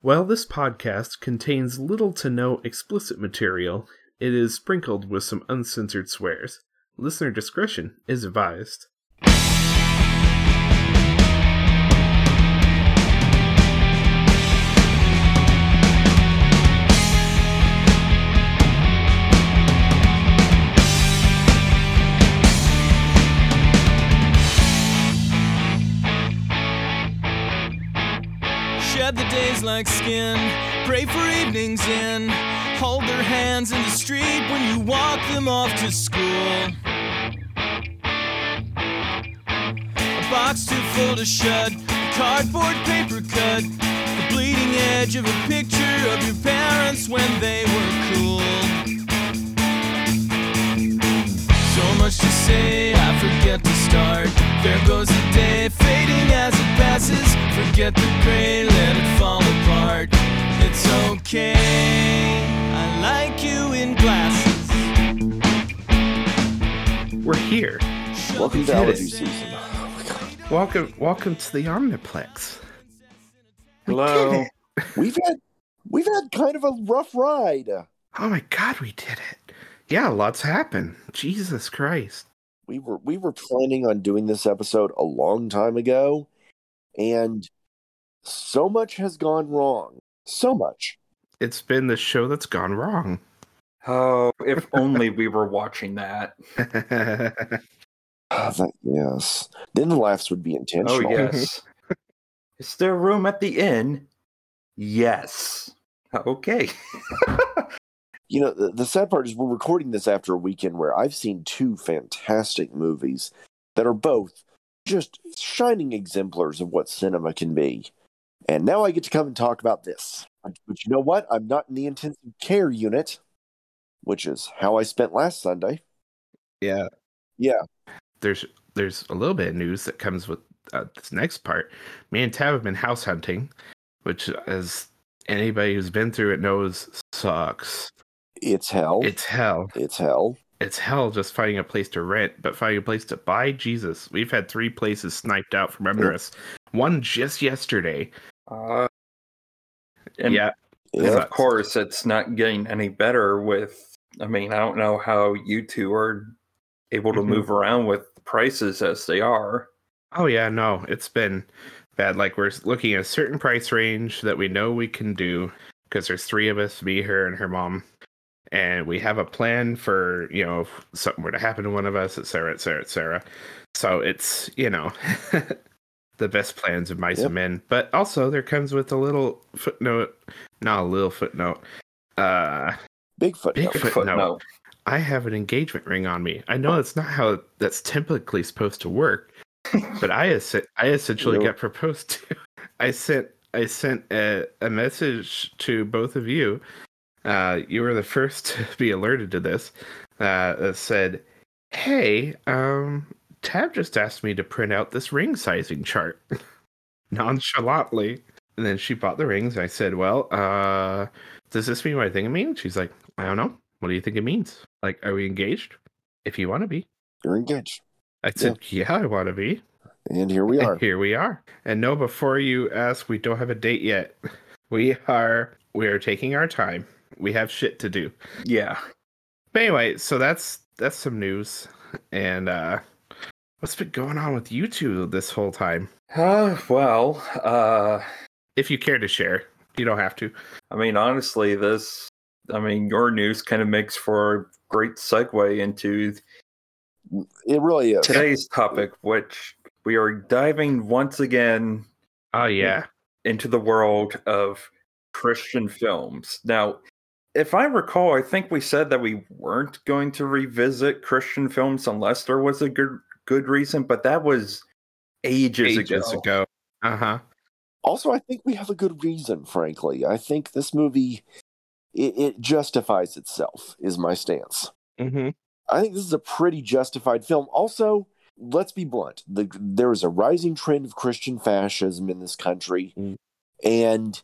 While this podcast contains little to no explicit material, it is sprinkled with some uncensored swears. Listener discretion is advised. Days like skin, pray for evenings in. Hold their hands in the street when you walk them off to school. A box too full to shut, A cardboard paper cut. The bleeding edge of a picture of your parents when they were cool. So much to say, I forget to start. There goes the day, fading as it passes. Forget the gray, let it fall apart. It's okay, I like you in glasses. We're here. Welcome to Allergy season. Oh my god. Welcome, welcome to the Omniplex. Hello. did. We've had we've had kind of a rough ride. Oh my god, we did it. Yeah, lots happened. Jesus Christ. We were we were planning on doing this episode a long time ago, and so much has gone wrong. So much. It's been the show that's gone wrong. Oh, if only we were watching that. Ah, that- yes. Then the laughs would be Oh, intentional. yes. Is there room at the inn? Yes. Okay. You know, the, the sad part is we're recording this after a weekend where I've seen two fantastic movies that are both just shining exemplars of what cinema can be. And now I get to come and talk about this. But you know what? I'm not in the intensive care unit, which is how I spent last Sunday. yeah. Yeah. There's there's a little bit of news that comes with uh, this next part. Me and Tab have been house hunting, which, as anybody who's been through it knows, sucks. It's hell. It's hell. it's hell. It's hell just finding a place to rent, but finding a place to buy. Jesus, we've had three places sniped out from under us. One just yesterday. Uh, and yeah, and Yeah. of course, it's not getting any better with. I mean, I don't know how you two are able to Mhm. move around with prices as they are. Oh yeah, no, it's been bad. Like we're looking at a certain price range that we know we can do because there's three of us, me, her, and her mom, and we have a plan for you know if something were to happen to one of us, etc etc et cetera, et cetera. So it's you know the best plans of mice Yep. and men, but also there comes with a little footnote, not a little footnote. Uh. Big no. Foot- Footnote. I have an engagement ring on me. I know that's not how that's typically supposed to work, but I es- I essentially Nope. got proposed to. I sent I sent a, a message to both of you. Uh, you were the first to be alerted to this. Uh, that said, "Hey, um, Tab just asked me to print out this ring sizing chart nonchalantly." And then she bought the rings. I said, "Well, uh, does this mean what I think it means?" She's like, "I don't know. What do you think it means? Like, are we engaged? If you want to be." You're engaged. I said, "Yeah, I want to be." And here we And are. here we are. And no, before you ask, we don't have a date yet. We are we are taking our time. We have shit to do. Yeah. But anyway, so that's that's some news. And uh what's been going on with you two this whole time? Uh, well, uh, If you care to share, you don't have to. I mean, honestly, this, I mean, your news kind of makes for a great segue into It really is. today's topic, which we are diving once again Oh yeah. into the world of Christian films. Now, if I recall, I think we said that we weren't going to revisit Christian films unless there was a good good reason, but that was ages, Ages ago. ago. Uh-huh. Also, I think we have a good reason, frankly. I think this movie it, it justifies itself, is my stance. Mm-hmm. I think this is a pretty justified film. Also, let's be blunt. The, there is a rising trend of Christian fascism in this country, Mm. and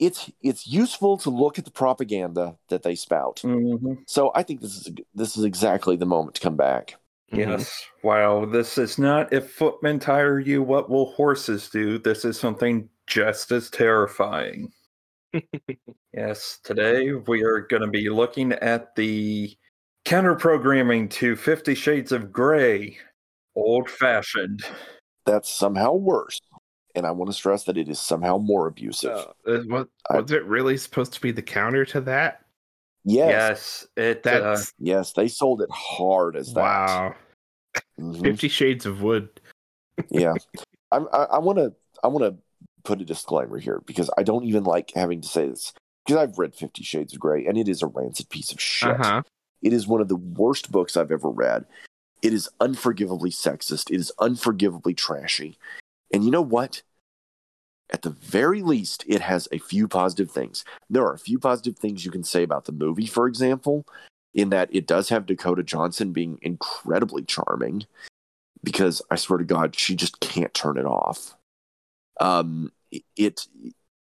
it's it's useful to look at the propaganda that they spout. Mhm. So I think this is this is exactly the moment to come back. Mm-hmm. Yes. While this is not if footmen tire you, what will horses do? This is something just as terrifying. yes, today we are going to be looking at the counter programming to Fifty Shades of Grey, old fashioned. That's somehow worse. And I want to stress that it is somehow more abusive. Uh, what, I- was it really supposed to be the counter to that? yes, Yes, it. Uh, yes, they sold it hard as that. wow. Mhm. Fifty Shades of Wood. yeah I'm, i i want to i want to put a disclaimer here because i don't even like having to say this because i've read 50 shades of gray and it is a rancid piece of shit Uh huh. it is one of the worst books i've ever read it is unforgivably sexist it is unforgivably trashy and you know what at the very least it has a few positive things there are a few positive things you can say about the movie for example in that it does have dakota johnson being incredibly charming because I swear to God, she just can't turn it off. Um, it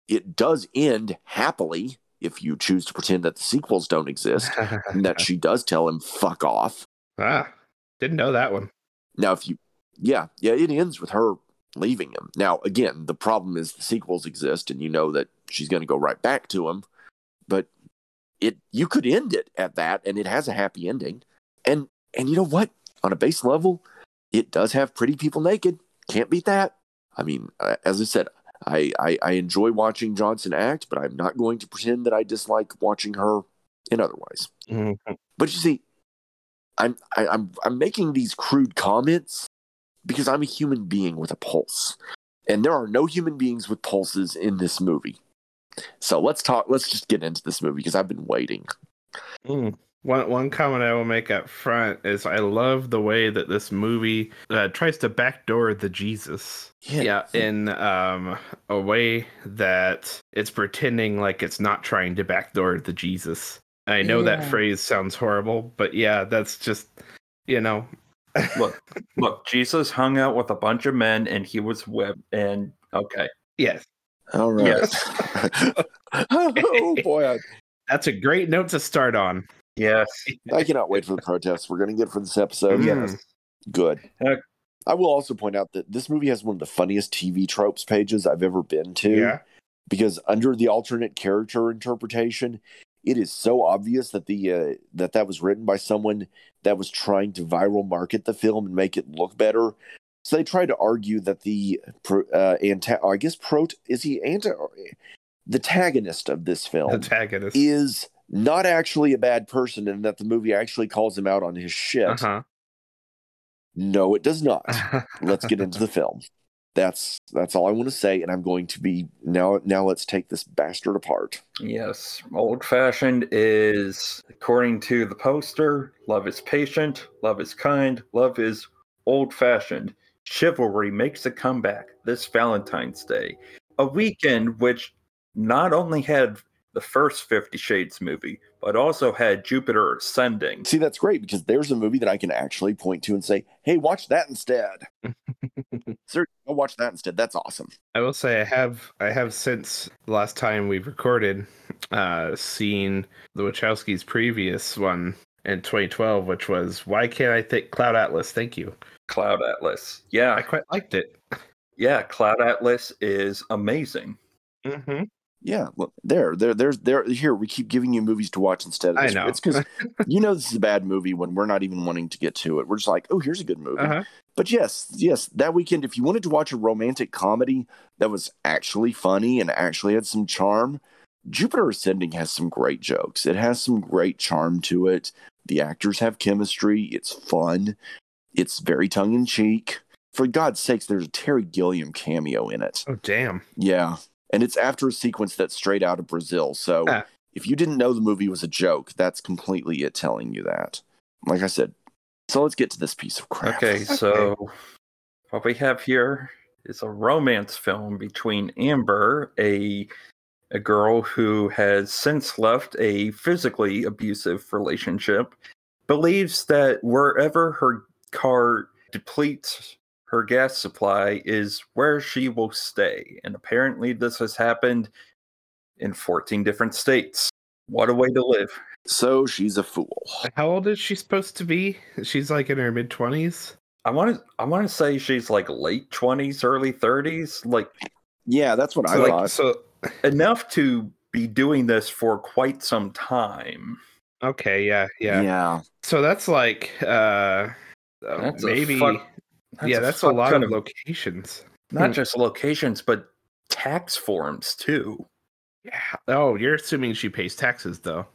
it does end happily if you choose to pretend that the sequels don't exist, and that she does tell him "fuck off." ah, didn't know that one. Now, if you, yeah, yeah, it ends with her leaving him. Now, again, the problem is the sequels exist, and you know that she's going to go right back to him. But it, you could end it at that, and it has a happy ending. And and you know what? On a base level, it does have pretty people naked. Can't beat that. I mean, uh, as I said, I, I I enjoy watching Johnson act, but I'm not going to pretend that I dislike watching her in other ways. Mhm. But you see, I'm I, I'm I'm making these crude comments because I'm a human being with a pulse, and there are no human beings with pulses in this movie. So let's talk. Let's just get into this movie because I've been waiting. Mm. One one comment I will make up front is I love the way that this movie uh, tries to backdoor the Jesus. Yeah, in um, a way that it's pretending like it's not trying to backdoor the Jesus. I know that phrase sounds horrible, but yeah, that's just you know. Look, look. Jesus hung out with a bunch of men, and he was whipped. And okay, Yes, All right. Yes. oh boy, that's a great note to start on. yes, I cannot wait for the protests we're going to get for this episode. Mm. yes. Good. Uh, I will also point out that this movie has one of the funniest TV tropes pages I've ever been to. Yeah, because under the alternate character interpretation, it is so obvious that the uh, that that was written by someone that was trying to viral market the film and make it look better. So they tried to argue that the pro- uh, anta- I guess prot is he anti the antagonist of this film antagonist. is not actually a bad person and that the movie actually calls him out on his shit. Uh No, it does not. Let's get into the film. That's that's all I want to say, and I'm going to be now. Now let's take this bastard apart. Yes, old fashioned is, according to the poster, love is patient, love is kind, love is old fashioned. Chivalry makes a comeback this Valentine's Day, a weekend which not only had the first Fifty Shades movie, but also had Jupiter Ascending. See, that's great because there's a movie that I can actually point to and say, "Hey, watch that instead." Sir, go watch that instead. That's awesome. I will say I have I have since the last time we've recorded uh seen the Wachowskis previous one in 2012 which was why can't I think Cloud Atlas thank you Cloud Atlas. Yeah, I quite liked it yeah, Cloud Atlas is amazing. mm-hmm. Yeah, look there, there, there's there. Here, we keep giving you movies to watch instead. Of I know. It's because you know this is a bad movie when we're not even wanting to get to it. We're just like, oh, here's a good movie. uh-huh. But yes, yes, that weekend, if you wanted to watch a romantic comedy that was actually funny and actually had some charm, Jupiter Ascending has some great jokes. It has some great charm to it. The actors have chemistry. It's fun. It's very tongue in cheek. For God's sakes, there's a Terry Gilliam cameo in it. oh damn Yeah. And it's after a sequence that's straight out of Brazil. So Ah. if you didn't know the movie was a joke, that's completely it telling you that. Like I said, so let's get to this piece of crap. Okay, so what we have here is a romance film between Amber, a a girl who has since left a physically abusive relationship, believes that wherever her car depletes her gas supply is where she will stay. And apparently this has happened in 14 different states. What a way to live. So she's a fool. how old is she supposed to be she's like in her mid 20s I want to I want to say she's like late 20s, early 30s, like Yeah, that's what I So, like, thought. so Enough to be doing this for quite some time. okay, yeah, yeah. yeah. So that's like uh uh, That's a maybe fuck- yeah, that's a fuck lot ton of locations. not Hmm. just locations, but tax forms too. Yeah. Oh, you're assuming she pays taxes though.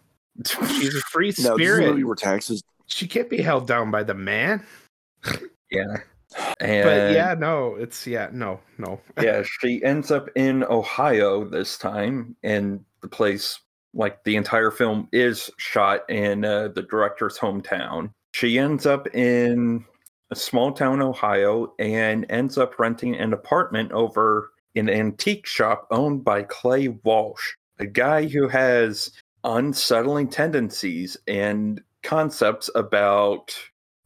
She's a free No, this is a spirit. movie where taxes. She can't be held down by the man. yeah. And But yeah, no, it's yeah, no, no. yeah, she ends up in Ohio this time, and the place, like the entire film, is shot in uh, the director's hometown. She ends up in a small town, Ohio, and ends up renting an apartment over an antique shop owned by Clay Walsh, a guy who has unsettling tendencies and concepts about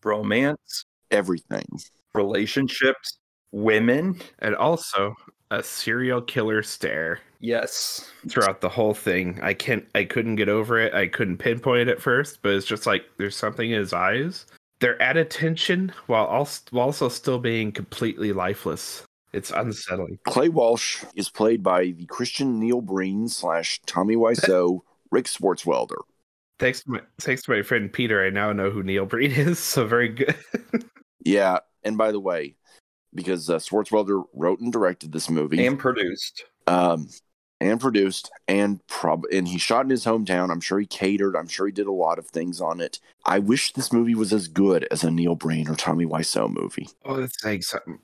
romance, Everything. relationships, women. And also a serial killer stare Yes. throughout the whole thing. I can't I couldn't get over it. I couldn't pinpoint it at first, but it's just like there's something in his eyes. They're at attention while also, still being completely lifeless. It's unsettling. Clay Walsh is played by the Christian Neil Breen slash Tommy Wiseau, Rik Swartzwelder. Thanks to my thanks to my friend Peter, I now know who Neil Breen is. So very good. Yeah, and by the way, because uh, Swartzwelder wrote and directed this movie, And produced. um, and produced, and prob and he shot in his hometown. I'm sure he catered. I'm sure he did a lot of things on it. I wish this movie was as good as a Neil Breen or Tommy Wiseau movie. oh, that's saying something.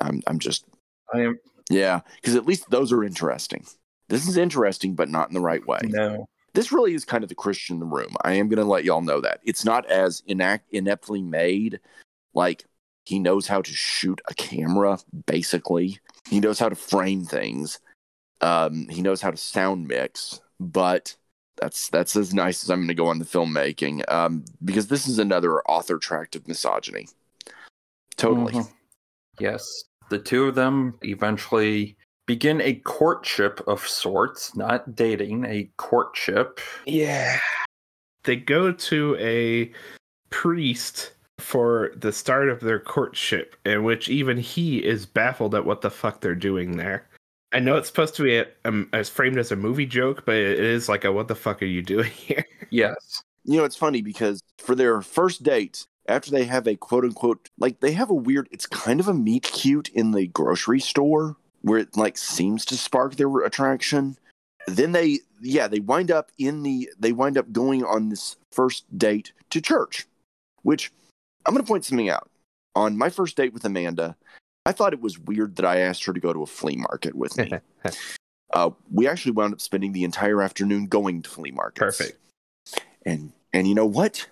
I'm, I'm just, I am yeah, because at least those are interesting. This is interesting, but not in the right way. no. this really is kind of the Christian in the room. I am going to let y'all know that it's not as inact ineptly made. Like he knows how to shoot a camera. Basically, he knows how to frame things. Um, he knows how to sound mix. But that's that's as nice as I'm going to go on the filmmaking. Um, because this is another author tract of misogyny. Totally. Mhm. Yes. The two of them eventually begin a courtship of sorts, not dating, a courtship. Yeah. They go to a priest for the start of their courtship, in which even he is baffled at what the fuck they're doing there. I know it's supposed to be a, um, as framed as a movie joke, but it is like a what the fuck are you doing here? Yes. You know, it's funny because for their first date, after they have a quote unquote, like they have a weird, it's kind of a meet cute in the grocery store where it like seems to spark their attraction. Then they, yeah, they wind up in the, they wind up going on this first date to church, which I'm going to point something out. On my first date with Amanda, I thought it was weird that I asked her to go to a flea market with me. uh, we actually wound up spending the entire afternoon going to flea markets. Perfect. and and you know what?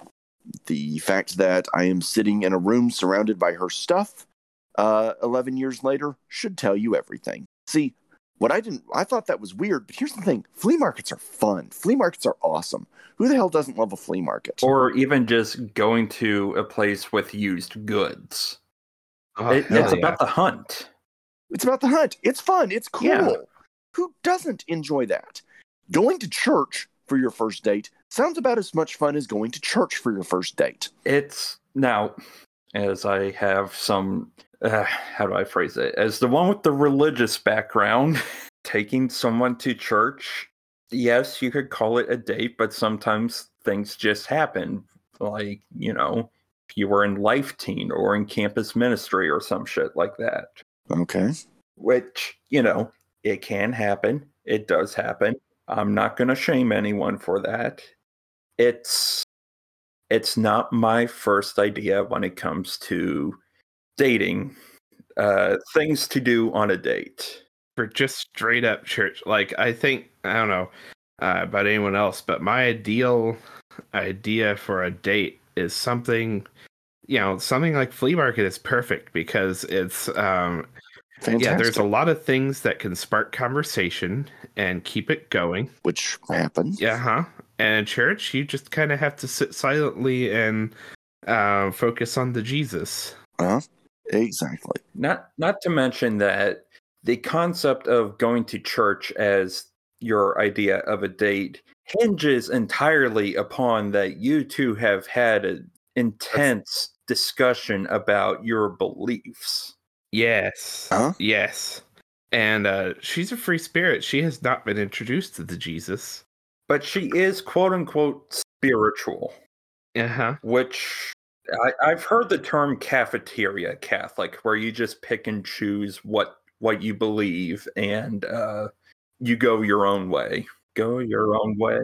The fact that i am sitting in a room surrounded by her stuff uh 11 years later should tell you everything. See what i didn't i thought that was weird but here's the thing. Flea markets are fun. Flea markets are awesome. Who the hell doesn't love a flea market? Or even just going to a place with used goods. Oh, It- hell it's yeah. about the hunt. it's about the hunt it's fun it's cool Yeah. who doesn't enjoy that going to church for your first date sounds about as much fun as going to church for your first date It's now, as I have some, uh, how do I phrase it? As the one with the religious background, taking someone to church, yes, you could call it a date, but sometimes things just happen. Like, you know, if you were in Life Teen or in campus ministry or some shit like that, okay which, you know, it can happen. It does happen. I'm not going to shame anyone for that. It's it's not my first idea when it comes to dating uh things to do on a date. for just straight up church. Like I think I don't know uh, about anyone else, but my ideal idea for a date is something, you know, something like flea market is perfect because it's um fantastic yeah, there's a lot of things that can spark conversation and keep it going. which happens Yeah, huh? And in church, you just kind of have to sit silently and uh, focus on the Jesus. uh-huh exactly Not not to mention that the concept of going to church as your idea of a date hinges entirely upon that you two have had an intense discussion about your beliefs. Yes. Huh? Yes. and uh, she's a free spirit. She has not been introduced to the Jesus. But she is quote unquote spiritual, Uh huh. which I, I've heard the term cafeteria Catholic, where you just pick and choose what what you believe and uh, you go your own way. Go your own way.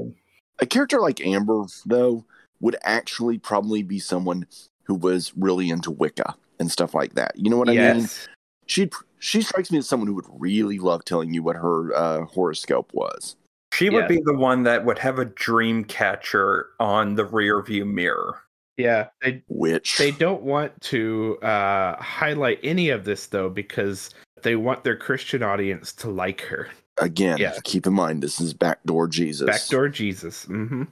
A character like Amber, though, would actually probably be someone who was really into Wicca and stuff like that. You know what I mean? yes. She she strikes me as someone who would really love telling you what her uh, horoscope was. She would Yeah. be the one that would have a dream catcher on the rear view mirror. Yeah. They Which they don't want to uh, highlight any of this though because they want their Christian audience to like her. again, Yeah. keep in mind this is backdoor Jesus. Backdoor Jesus. hmm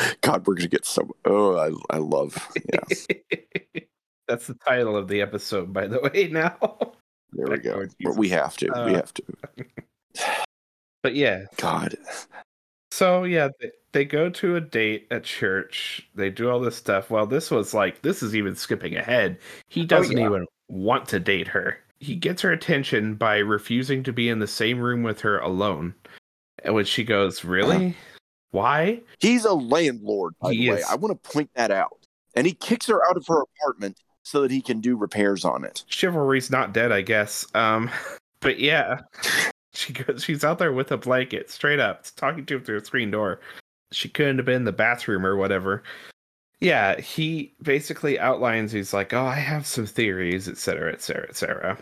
God, we're gonna get so. Oh, I I love. Yeah, That's the title of the episode, by the way. Now, there we go. But we have to. we Uh, have to. but yeah. God, So yeah, they, they go to a date at church. They do all this stuff. Well, this was like this is even skipping ahead. He doesn't yeah. even want to date her. He gets her attention by refusing to be in the same room with her alone. And when she goes, "Really? Why?" he's a landlord. By He the way, is. I want to point that out. And he kicks her out of her apartment so that he can do repairs on it. Chivalry's not dead, I guess. Um, but yeah, she goes. She's out there with a blanket, straight up, talking to him through a screen door. She couldn't have been in the bathroom or whatever. Yeah, he basically outlines. He's like, "Oh, I have some theories, et cetera, et cetera, et cetera."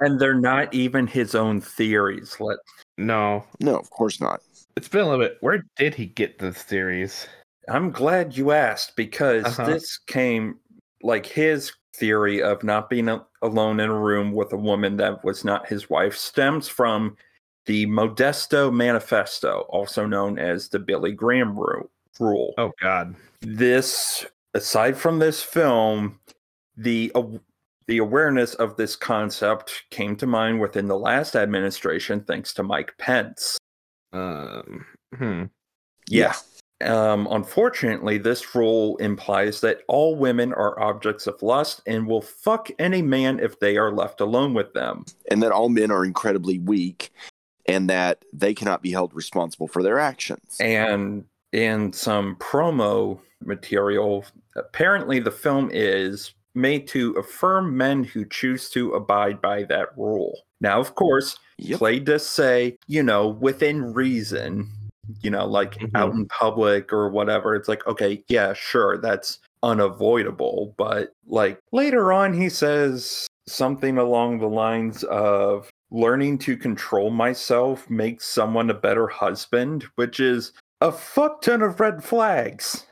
And they're not even his own theories. Let No, No, of course not. It's been a little bit. Where did he get this theories? I'm glad you asked because Uh-huh. this came like his theory of not being a- alone in a room with a woman that was not his wife stems from the Modesto Manifesto, also known as the Billy Graham ru- rule. Oh God, This, aside from this film, the aw- the awareness of this concept came to mind within the last administration, thanks to Mike Pence. Um, hmm. Yeah. Um, unfortunately, this rule implies that all women are objects of lust and will fuck any man if they are left alone with them. And that all men are incredibly weak and that they cannot be held responsible for their actions. And in some promo material, apparently the film is made to affirm men who choose to abide by that rule. Now, of course, Yep. Does say, you know, within reason, you know, like Mhm. out in public or whatever. It's like, okay, yeah, sure, that's unavoidable. But like later on, he says something along the lines of learning to control myself makes someone a better husband, which is a fuck ton of red flags.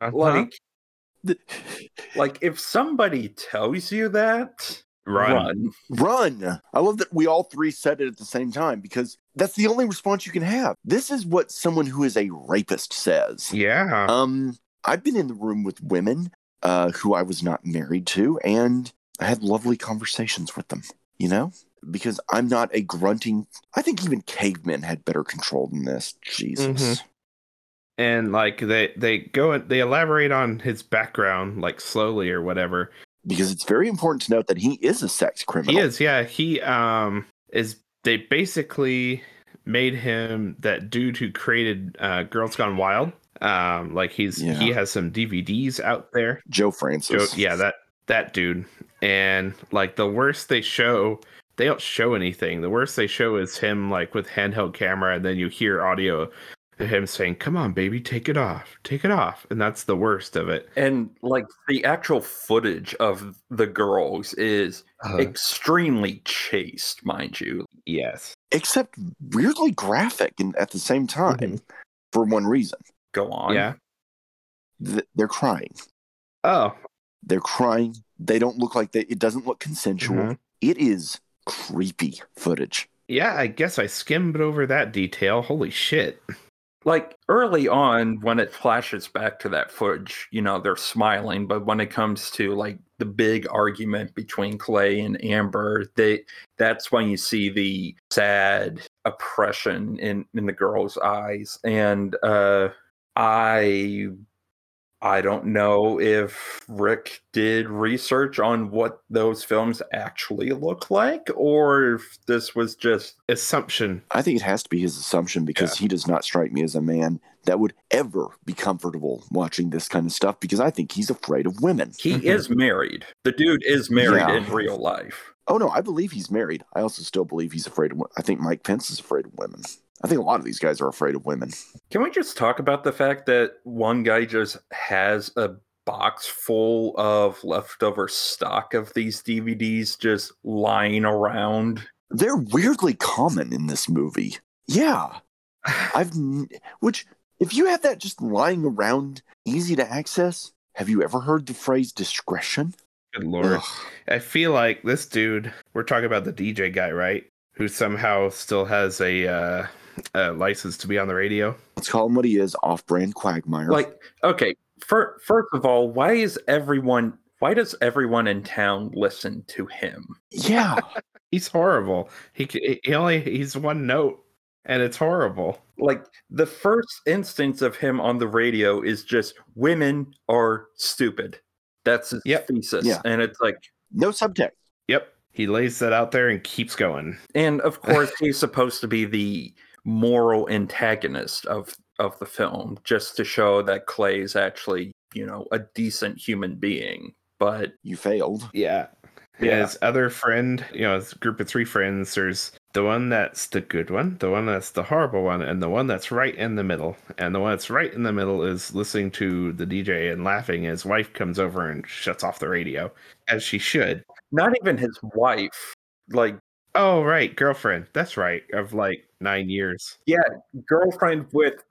Uh-huh. Like, like if somebody tells you that, run. run. Run. I love that we all three said it at the same time because that's the only response you can have. This is what someone who is a rapist says. Yeah. Um, I've been in the room with women uh, who I was not married to, and I had lovely conversations with them, you know? Because I'm not a grunting. I think even cavemen had better control than this. Jesus. Mhm. and like they they go and they elaborate on his background like slowly or whatever Because it's very important to note that he is a sex criminal. he is yeah he um is they basically made him that dude who created uh girls gone wild um like he's Yeah. he has some dvds out there Joe Joe, Francis. yeah that that dude and like the worst they show they don't show anything the worst they show is him like with handheld camera and then you hear audio him saying come on baby take it off take it off and that's the worst of it And like the actual footage of the girls is extremely chaste, mind you. yes Except weirdly graphic and at the same time Mhm. for one reason. Go on. yeah Th- they're crying. oh They're crying. They don't look like they it doesn't look consensual. Mhm. It is creepy footage. yeah i guess i skimmed over that detail holy shit Like early on, when it flashes back to that footage, you know, they're smiling. But when it comes to like the big argument between Clay and Amber, they that's when you see the sad oppression in, in the girl's eyes. And uh I I don't know if Rik did research on what those films actually look like or if this was just Assumption. I think it has to be his assumption because he does not strike me as a man that would ever be comfortable watching this kind of stuff because I think he's afraid of women. he Mhm. is married. The dude is married Yeah. in real life. Oh no, I believe he's married. I also still believe he's afraid of. wo- I think Mike Pence is afraid of women. I think a lot of these guys are afraid of women. Can we just talk about the fact that one guy just has a box full of leftover stock of these DVDs just lying around? They're weirdly common in this movie. Yeah, I've which if you have that just lying around, easy to access. Have you ever heard the phrase discretion? Good lord. Ugh. I feel like this dude, we're talking about the DJ guy, right? Who somehow still has a, uh, a license to be on the radio. Let's call him what he is: off-brand quagmire. Like, okay, fir- first of all, why is everyone why does everyone in town listen to him? yeah, He's horrible. He he only he's one note, and it's horrible. Like the first instance of him on the radio is just women are stupid. That's his Yep. thesis. Yeah. And it's like no subtext. Yep. He lays that out there and keeps going. and of course he's supposed to be the moral antagonist of of the film just to show that Clay is actually, you know, a decent human being. But You failed. Yeah. Yeah. His other friend, you know, his group of three friends, there's the one that's the good one, the one that's the horrible one, and the one that's right in the middle. And the one that's right in the middle is listening to the DJ and laughing. His wife comes over and shuts off the radio, as she should. not even his wife, like Oh, right. Girlfriend. That's right. Of like nine years Yeah, girlfriend with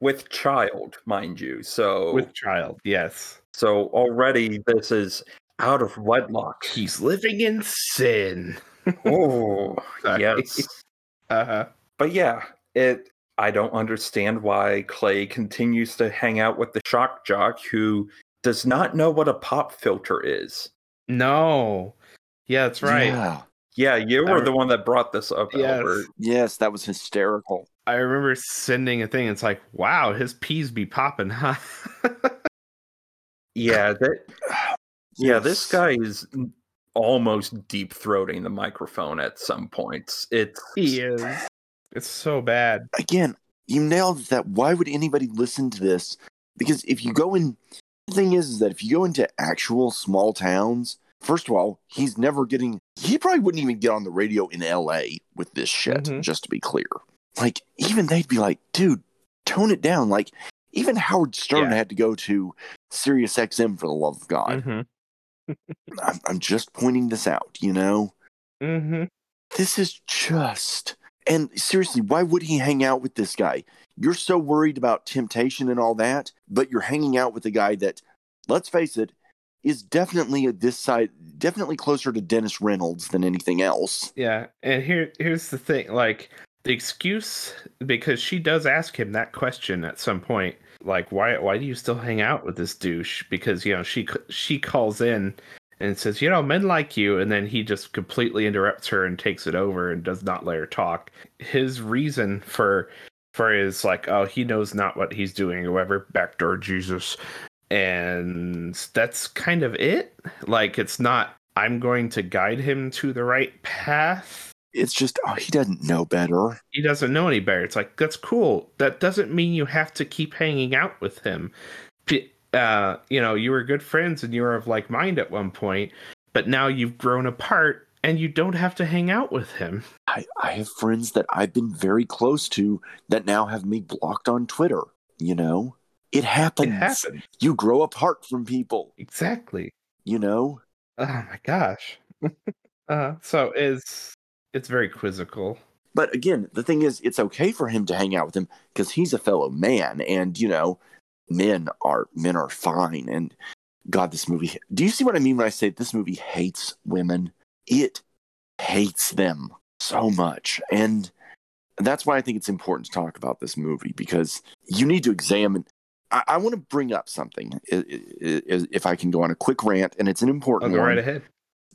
with child, mind you. So with child. Yes. so already this is out of wedlock. He's living in sin. oh yes. Uh huh. But yeah, it I don't understand why Clay continues to hang out with the shock jock who does not know what a pop filter is. No. Yeah, that's right. Yeah. Yeah, you were re- the one that brought this up, Yes. Albert. Yes, that was hysterical. I remember sending a thing. It's like, wow, his peas be popping, huh? Yeah, that yeah, this guy is almost deep throating the microphone at some points. It's he is. It's so bad. again, you nailed that. Why would anybody listen to this? Because if you go in, the thing is, is that if you go into actual small towns, first of all, he's never getting. He probably wouldn't even get on the radio in L.A. with this shit. Mhm. Just to be clear, like even they'd be like, "Dude, tone it down." Like even Howard Stern Yeah. had to go to Sirius XM for the love of God. Mm-hmm. I'm, I'm just pointing this out. You know, Mm-hmm. this is just and seriously why would he hang out with this guy you're so worried about temptation and all that but you're hanging out with a guy that let's face it is definitely this side definitely closer to dennis reynolds than anything else Yeah, and here here's the thing. Like the excuse, because she does ask him that question at some point. Like, why why do you still hang out with this douche? Because you know she she calls in and says, you know, men like you, and then he just completely interrupts her and takes it over and does not let her talk. His reason for for is like, oh, he knows not what he's doing, or whatever. Backdoor Jesus, and that's kind of it. Like, it's not. I'm going to guide him to the right path. it's just oh he doesn't know better He doesn't know any better. It's like that's cool. That doesn't mean you have to keep hanging out with him. Uh, you know, you were good friends and you were of like mind at one point, but now you've grown apart and you don't have to hang out with him. I, I have friends that i've been very close to that now have me blocked on twitter you know it happens It happened you grow apart from people exactly. you know Oh my gosh. uh, so it's it's very quizzical. But again, the thing is, it's okay for him to hang out with him because he's a fellow man, and you know, men are men are fine. And God, this movie. Do you see what I mean when I say this movie hates women? It hates them so much, and that's why I think it's important to talk about this movie because you need to examine. I, I want to bring up something, i- i- i- if I can go on a quick rant, and it's an I'll important oh, go one right ahead.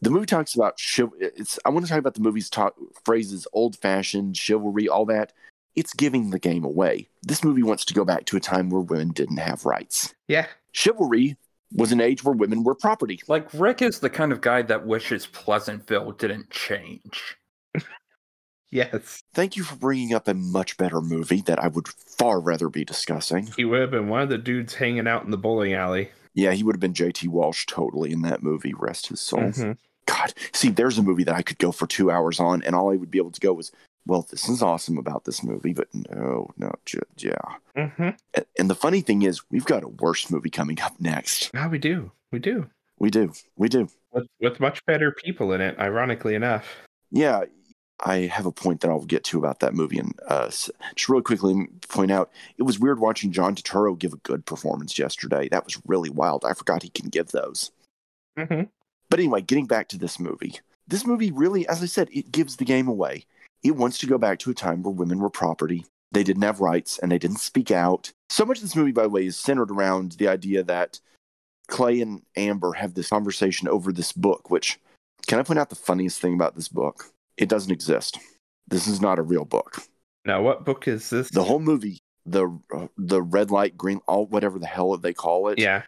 the movie talks about chiv- it's i want to talk about the movie's talk phrases old fashioned chivalry all that it's giving the game away. This movie wants to go back to a time where women didn't have rights. Yeah. Chivalry was an age where women were property. Like Rik is the kind of guy that wishes Pleasantville didn't change. Yes. Thank you for bringing up a much better movie that I would far rather be discussing. He would have been one of the dudes hanging out in the bowling alley. Yeah, he would have been JT Walsh totally in that movie. Rest his soul. Mhm. God, see, there's a movie that I could go for two hours on, and all I would be able to go was, well, this is awesome about this movie, but no, no, j- yeah. Mhm. A- And the funny thing is, we've got a worse movie coming up next. Yeah, we do. We do. We do, we do. With, with much better people in it, ironically enough. Yeah, I have a point that I'll get to about that movie, and uh, just really quickly point out, it was weird watching John Turturro give a good performance yesterday. That was really wild. I forgot he can give those. hmm But anyway, getting back to this movie. This movie really, as I said, it gives the game away. It wants to go back to a time where women were property. They didn't have rights and they didn't speak out. So much of this movie, by the way, is centered around the idea that Clay and Amber have this conversation over this book, which, can I point out the funniest thing about this book? It doesn't exist. This is not a real book. Now, what book is this? The whole movie, the uh, the red light, green, all whatever the hell they call it, Yeah.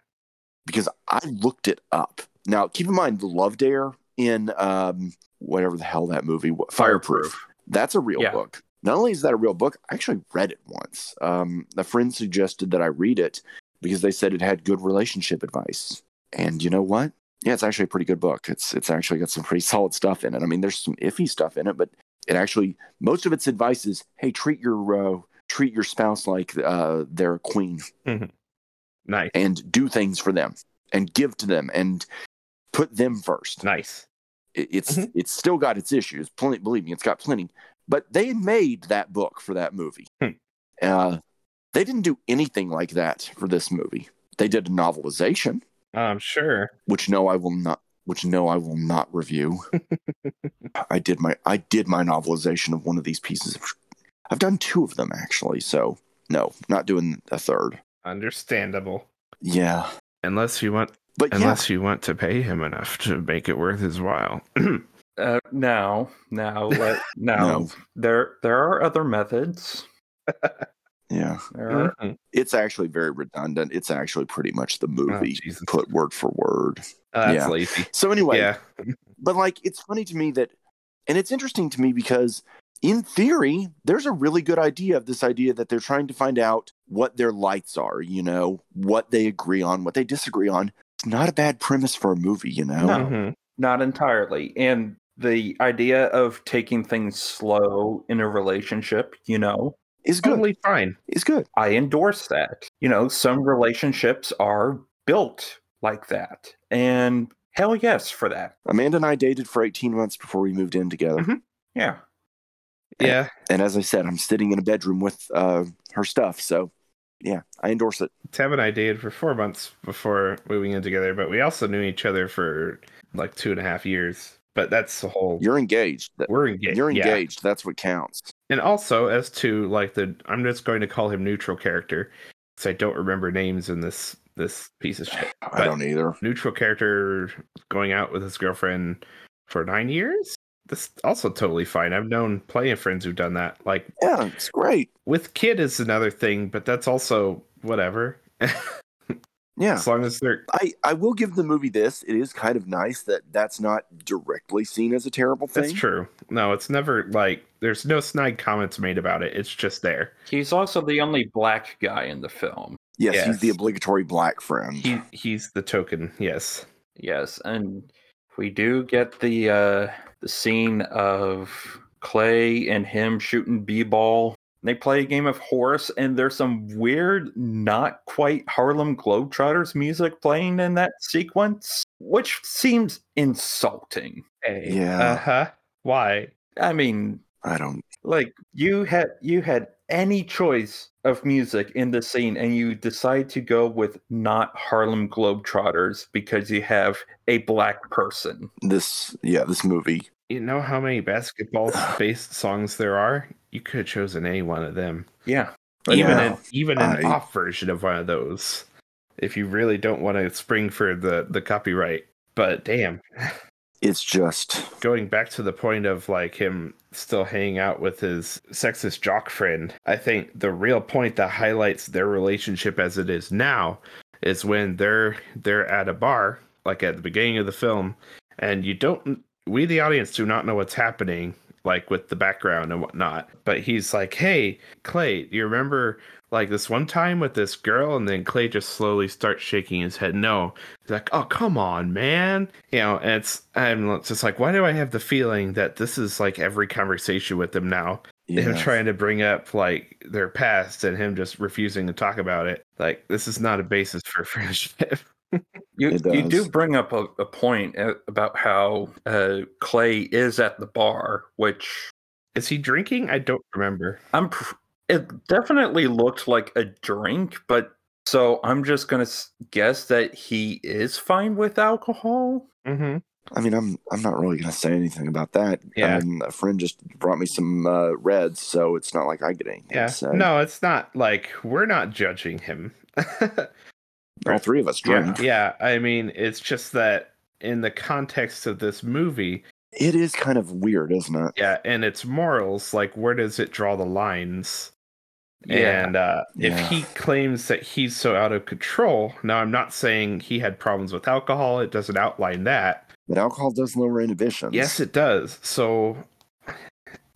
because I looked it up. Now, keep in mind, the Love Dare in um, whatever the hell that movie was, Fireproof. That's a real Yeah. book. Not only is that a real book, I actually read it once. Um, a friend suggested that I read it because they said it had good relationship advice. And you know what? Yeah, it's actually a pretty good book. It's it's actually got some pretty solid stuff in it. I mean, there's some iffy stuff in it, but it actually most of its advice is, hey, treat your uh, treat your spouse like uh, they're a queen Nice. and do things for them and give to them and put them first. Nice. It, it's Mhm. it's still got its issues. Plenty, believe me, it's got plenty. But they made that book for that movie. Hmm. Uh, they didn't do anything like that for this movie. They did a novelization, I'm sure. which no, I will not. Which no, I will not review. I did my I did my novelization of one of these pieces. Of, I've done two of them actually. So no, not doing a third. Understandable. Yeah, Unless you want but yeah, unless you want to pay him enough to make it worth his while. Uh, now, now, let, now, No. there there are other methods. yeah. There are, Mhm. It's actually very redundant. It's actually pretty much the movie Jesus. put word for word. Oh, that's yeah. lazy. So anyway, Yeah. but like it's funny to me that and it's interesting to me because in theory there's a really good idea of this idea that they're trying to find out what their lights are, you know, what they agree on, what they disagree on. It's not a bad premise for a movie, you know. No. Mhm. not entirely. And the idea of taking things slow in a relationship, you know, Is good. Totally fine. Is good. I endorse that. You know, some relationships are built like that. And hell yes for that. Amanda and I dated for 18 months before we moved in together. Mhm. Yeah. Yeah. And as I said, I'm sitting in a bedroom with uh, her stuff. So yeah, I endorse it. Tab and I dated for four months before moving in together, but we also knew each other for like two and a half years. But that's the whole. You're engaged. We're engaged. You're yeah. engaged. That's what counts. And also, as to like the, I'm just going to call him neutral character, because I don't remember names in this this piece of shit. I don't either. Neutral character going out with his girlfriend for nine years. This also totally fine. I've known plenty of friends who've done that. Like Yeah, it's great. with kid is another thing, but that's also whatever. Yeah. as long as they're I, I will give the movie this. It is kind of nice that that's not directly seen as a terrible thing. That's true. No, it's never like there's no snide comments made about it. It's just there. He's also the only black guy in the film. Yes, he's the obligatory black friend. He he's the token. Yes. Yes, and we do get the uh the scene of Clay and him shooting b-ball. They play a game of horse, and there's some weird, not quite Harlem Globetrotters music playing in that sequence, which seems insulting. Hey. Yeah. Uh huh. Why? I mean, I don't. like you had you had any choice of music in the scene and you decide to go with not Harlem Globetrotters because you have a black person. This, yeah, this movie. You know how many basketball based songs there are? You could have chosen any one of them. Yeah. even Yeah, an even an I- off version of one of those. If you really don't want to spring for the the copyright. But damn, It's just. going back to the point of like him still hanging out with his sexist jock friend. I think the real point that highlights their relationship as it is now is when they're they're at a bar, like at the beginning of the film, and you don't we the audience do not know what's happening, like with the background and whatnot. But he's like, Hey, Clay, you remember like this one time with this girl? And then clay just slowly starts shaking his head no. He's like oh come on man. You know and it's i'm just like why do i have the feeling that this is like every conversation with them now? Him trying to bring up like their past and him just refusing to talk about it. Like this is not a basis for friendship You It you do bring up a, a point uh, about how uh, Clay is at the bar, which is he drinking i don't remember I'm. Pr- it definitely looked like a drink, but so I'm just gonna guess that he is fine with alcohol. mm-hmm. I mean, I'm I'm not really gonna say anything about that. Yeah. I mean, a friend just brought me some uh, reds, so it's not like I get anything yeah to no it's not like we're not judging him all three of us drink. Yeah, I mean, it's just that in the context of this movie, It is kind of weird, isn't it? yeah, and its morals, like where does it draw the lines? Yeah. And uh, if Yeah. he claims that he's so out of control, now I'm not saying he had problems with alcohol. It doesn't outline that. But alcohol does lower inhibitions. Yes, it does. So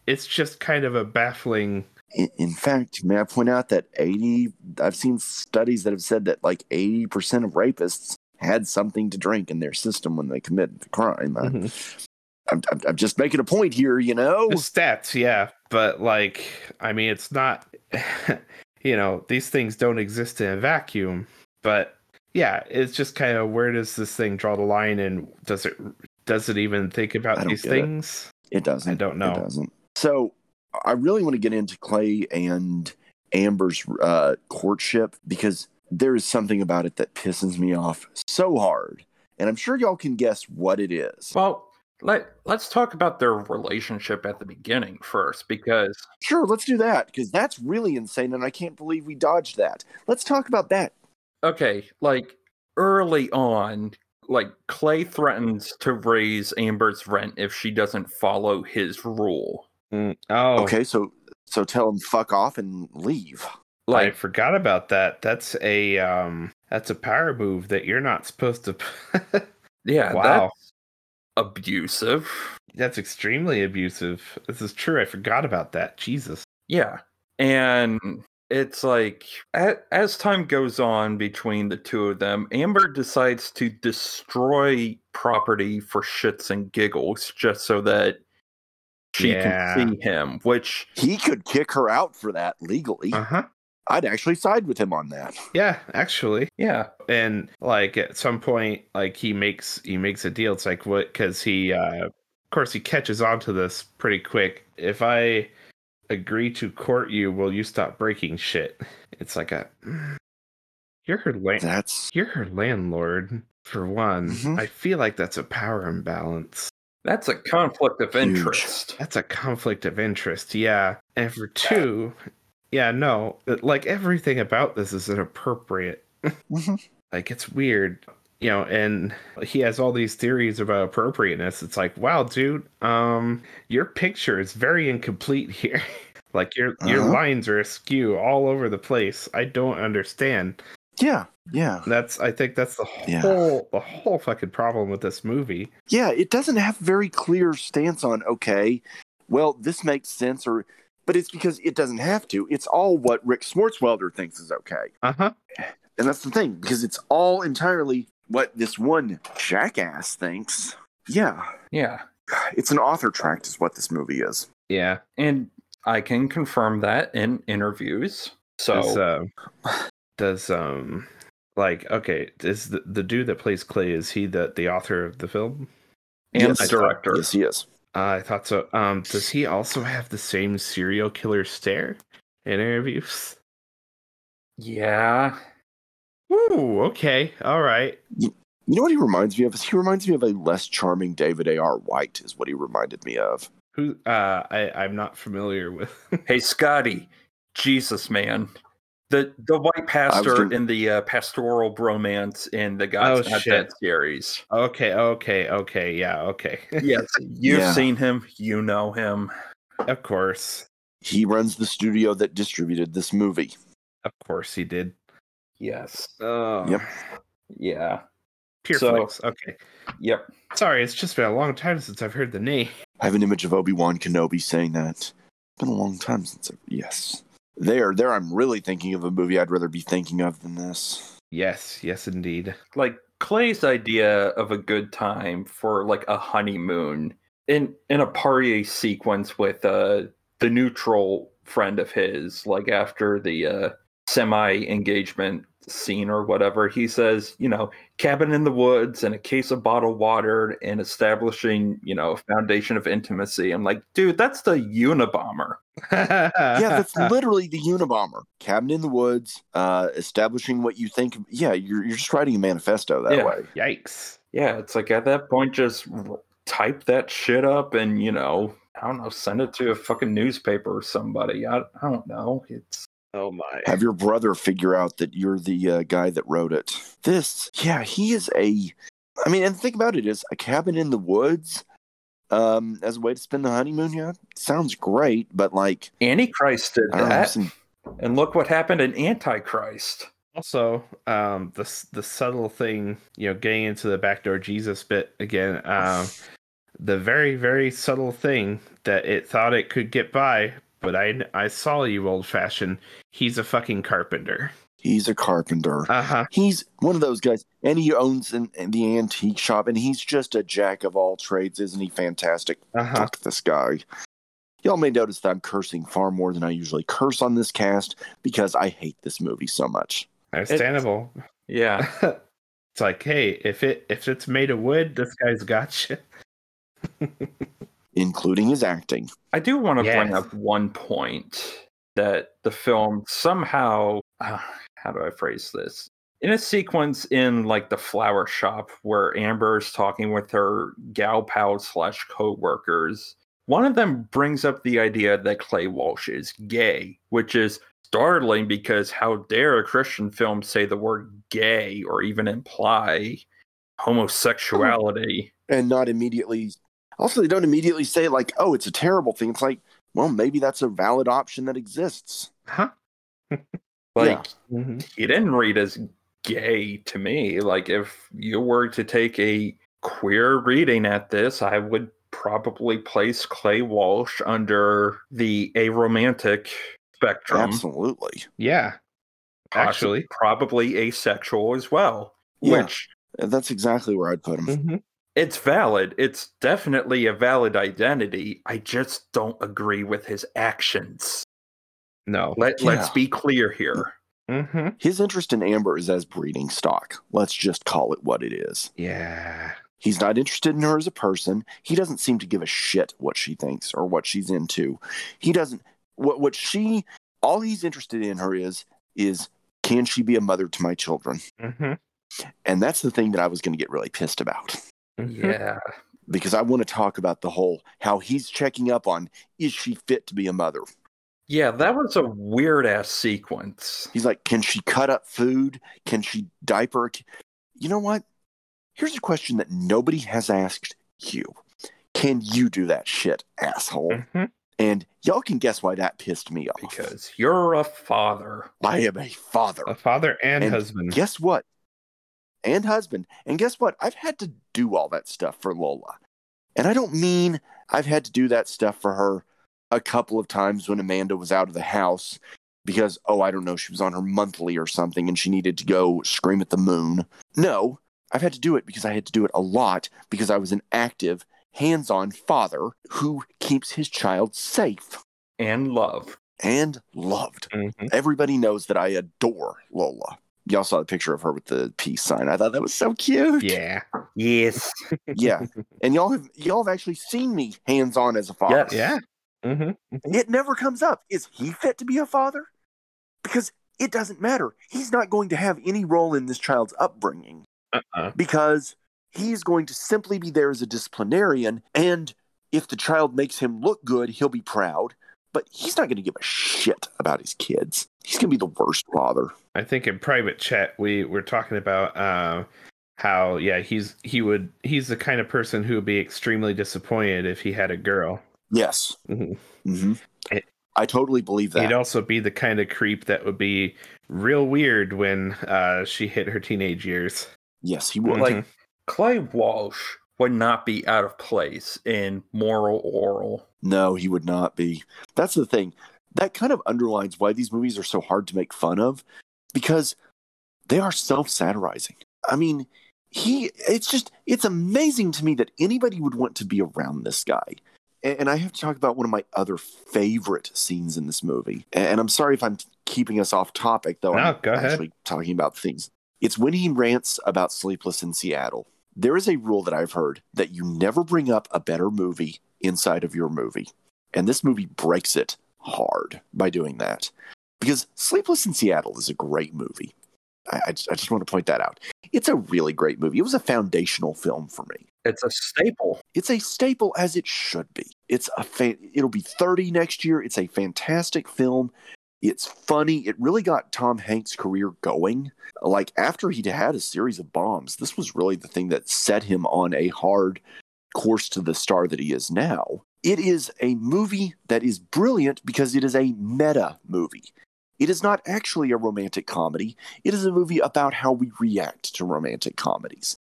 it's just kind of a baffling. In, fact, may I point out that 80, I've seen studies that have said that like 80% of rapists had something to drink in their system when they committed the crime. Mhm. I'm, I'm, I'm just making a point here, you know? The stats, yeah, but like, I mean, it's not. you know, these things don't exist in a vacuum. But yeah, it's just kind of where does this thing draw the line, and does it does it even think about these get it. things? It doesn't. I don't know. It doesn't. So I really want to get into Clay and Amber's uh, courtship because there is something about it that pisses me off so hard. And I'm sure y'all can guess what it is. Well, let let's talk about their relationship at the beginning first, because Sure, let's do that because that's really insane and I can't believe we dodged that. Let's talk about that. okay, like early on, like Clay threatens to raise Amber's rent if she doesn't follow his rule. Mm, oh, Okay, so so tell him fuck off and leave. I forgot about that. That's a um, that's a power move that you're not supposed to. yeah, Wow. that's abusive. that's extremely abusive. This is true. I forgot about that. Jesus. Yeah. And it's like as time goes on between the two of them, Amber decides to destroy property for shits and giggles just so that she Yeah. can see him, which He could kick her out for that legally. Uh huh. I'd actually side with him on that. Yeah, actually. yeah, and like at some point like he makes he makes a deal it's like what because he uh of course he catches on to this pretty quick if i agree to court you will you stop breaking shit it's like a you're her land That's you're her landlord for one Mhm. i feel like that's a power imbalance that's a conflict of Huge. interest. that's a conflict of interest yeah and for two yeah no like everything about this is inappropriate Mhm. like it's weird you know and he has all these theories about appropriateness it's like wow dude um your picture is very incomplete here like your your Uh-huh. lines are askew all over the place i don't understand yeah, yeah. that's i think that's the Yeah. whole the whole fucking problem with this movie Yeah, it doesn't have very clear stance on okay, well, this makes sense or but it's because it doesn't have to. It's all what Rik Swartzwelder thinks is okay. uh-huh And that's the thing, because it's all entirely what this one jackass thinks. Yeah. Yeah. It's an author tract is what this movie is. yeah And I can confirm that in interviews. So does, uh, does um like okay is the, the dude that plays clay is he the the author of the film and Yes. the director. Yes, he is. Uh, I thought so. Um, does he also have the same serial killer stare in interviews? Yeah. Ooh, okay, all right. You know what he reminds me of? He reminds me of a less charming David A.R. White, is what he reminded me of. Who? Uh, I I'm not familiar with. Hey Scotty, Jesus man. The the white pastor gonna- in the uh, pastoral bromance in the God's Oh, Not shit. Dead series. okay, okay, okay, yeah, okay. Yes, you've Yeah. seen him, you know him. Of course. He runs the studio that distributed this movie. Of course he did. Yes. Oh. Yep. Yeah. Pure So- flicks. Okay. Yep. Sorry, it's just been a long time since I've heard the name. I have an image of Obi Wan Kenobi saying that. It's been a long time since I. Yes. There, there, I'm really thinking of a movie I'd rather be thinking of than this. Yes, yes, indeed. Like Clay's idea of a good time for like a honeymoon in in a party sequence with uh the neutral friend of his, like after the uh semi engagement scene or whatever, he says, you know, cabin in the woods and a case of bottled water and establishing, you know, a foundation of intimacy. I'm like, dude, that's the Unabomber. Yeah, that's literally the Unabomber. Cabin in the woods, uh, establishing what you think. Yeah, you're, you're just writing a manifesto that Yeah. way. Yikes. Yeah, it's like at that point, just type that shit up and, you know, I don't know, send it to a fucking newspaper or somebody. I, I don't know. It's Oh my. Have your brother figure out that you're the uh, guy that wrote it. This, yeah, he is a. I mean, and think about it is a cabin in the woods um, as a way to spend the honeymoon. Yeah, sounds great, but like, Antichrist did I know, that. some- And look what happened in Antichrist. Also, um, the the subtle thing, you know, getting into the backdoor Jesus bit again. Um, the very very subtle thing that it thought it could get by, but I I saw you old fashioned. He's a fucking carpenter. He's a carpenter. Uh huh. He's one of those guys, and he owns an, the antique shop, and he's just a jack of all trades, isn't he? Fantastic. Uh huh. Fuck this guy. Y'all may notice that I'm cursing far more than I usually curse on this cast because I hate this movie so much. Understandable. Yeah. it's like, hey, if it if it's made of wood, this guy's got you. including his acting. I do want to bring up one point that the film somehow, uh, how do I phrase this? In a sequence in like the flower shop where Amber is talking with her gal pal slash co-workers, one of them brings up the idea that Clay Walsh is gay, which is startling because how dare a Christian film say the word gay or even imply oh. homosexuality? and not immediately also they don't immediately say like oh it's a terrible thing it's like well maybe that's a valid option that exists Huh? Like hmm he didn't read as gay to me. Like if you were to take a queer reading at this, I would probably place Clay Walsh under the aromantic spectrum. absolutely Yeah. possi- actually. probably asexual as well. Yeah. Which that's exactly where i'd put him hmm it's valid. It's definitely a valid identity. I just don't agree with his actions. No. Let let's be clear here. hmm his interest in amber is as breeding stock let's just call it what it is Yeah. he's not interested in her as a person he doesn't seem to give a shit what she thinks or what she's into he doesn't what what she all he's interested in her is is can she be a mother to my children hmm and that's the thing that i was going to get really pissed about Yeah. because I want to talk about the whole how he's checking up on is she fit to be a mother? Yeah, that was a weird ass sequence. He's like, can she cut up food? Can she diaper? You know what? Here's a question that nobody has asked you. Can you do that shit, asshole? hmm And y'all can guess why that pissed me off. because you're a father. I am a father. A father and, And husband. Guess what? And husband. And guess what? I've had to do all that stuff for Lola. And I don't mean I've had to do that stuff for her a couple of times when Amanda was out of the house because, oh, I don't know, she was on her monthly or something and she needed to go scream at the moon. No, I've had to do it because I had to do it a lot because I was an active, hands on father who keeps his child safe And love. and loved. Mhm. Everybody knows that I adore Lola. Y'all saw the picture of her with the peace sign. I thought that was so cute. Yeah. Yes. Yeah. And y'all have y'all have actually seen me hands on as a father. Yes. Yeah. Hmm It never comes up. Is he fit to be a father? Because it doesn't matter. He's not going to have any role in this child's upbringing Uh-uh. because he's going to simply be there as a disciplinarian. And if the child makes him look good, he'll be proud. But he's not going to give a shit about his kids. He's going to be the worst father. I think in private chat we were talking about uh, how yeah he's he would he's the kind of person who would be extremely disappointed if he had a girl. Yes. Mhm. hmm It- I totally believe that. He'd also be the kind of creep that would be real weird when uh, she hit her teenage years. yes, he would. Like Clay Walsh would not be out of place in Moral Orel. No, he would not be. That's the thing. That kind of underlines why these movies are so hard to make fun of because they are self satirizing. I mean, he, it's just, it's amazing to me that anybody would want to be around this guy. And I have to talk about one of my other favorite scenes in this movie. And I'm sorry if I'm keeping us off topic, though. No, I'm go ahead. actually talking about things. It's when he rants about Sleepless in Seattle. There is a rule that I've heard that you never bring up a better movie inside of your movie. And this movie breaks it hard by doing that. Because Sleepless in Seattle is a great movie. I, I, just, I just want to point that out. It's a really great movie. It was a foundational film for me. It's a staple. It's a staple as it should be. It's a fa- it'll be 30 next year. It's a fantastic film. It's funny. It really got Tom Hanks' career going. Like after he'd had a series of bombs, this was really the thing that set him on a hard course to the star that he is now. It is a movie that is brilliant because it is a meta movie. It is not actually a romantic comedy. It is a movie about how we react to romantic comedies.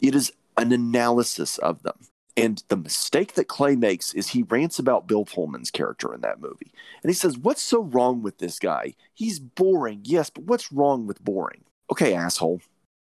It is an analysis of them. And the mistake that Clay makes is he rants about Bill Pullman's character in that movie. And he says, What's so wrong with this guy? He's boring. Yes, but what's wrong with boring? Okay, asshole.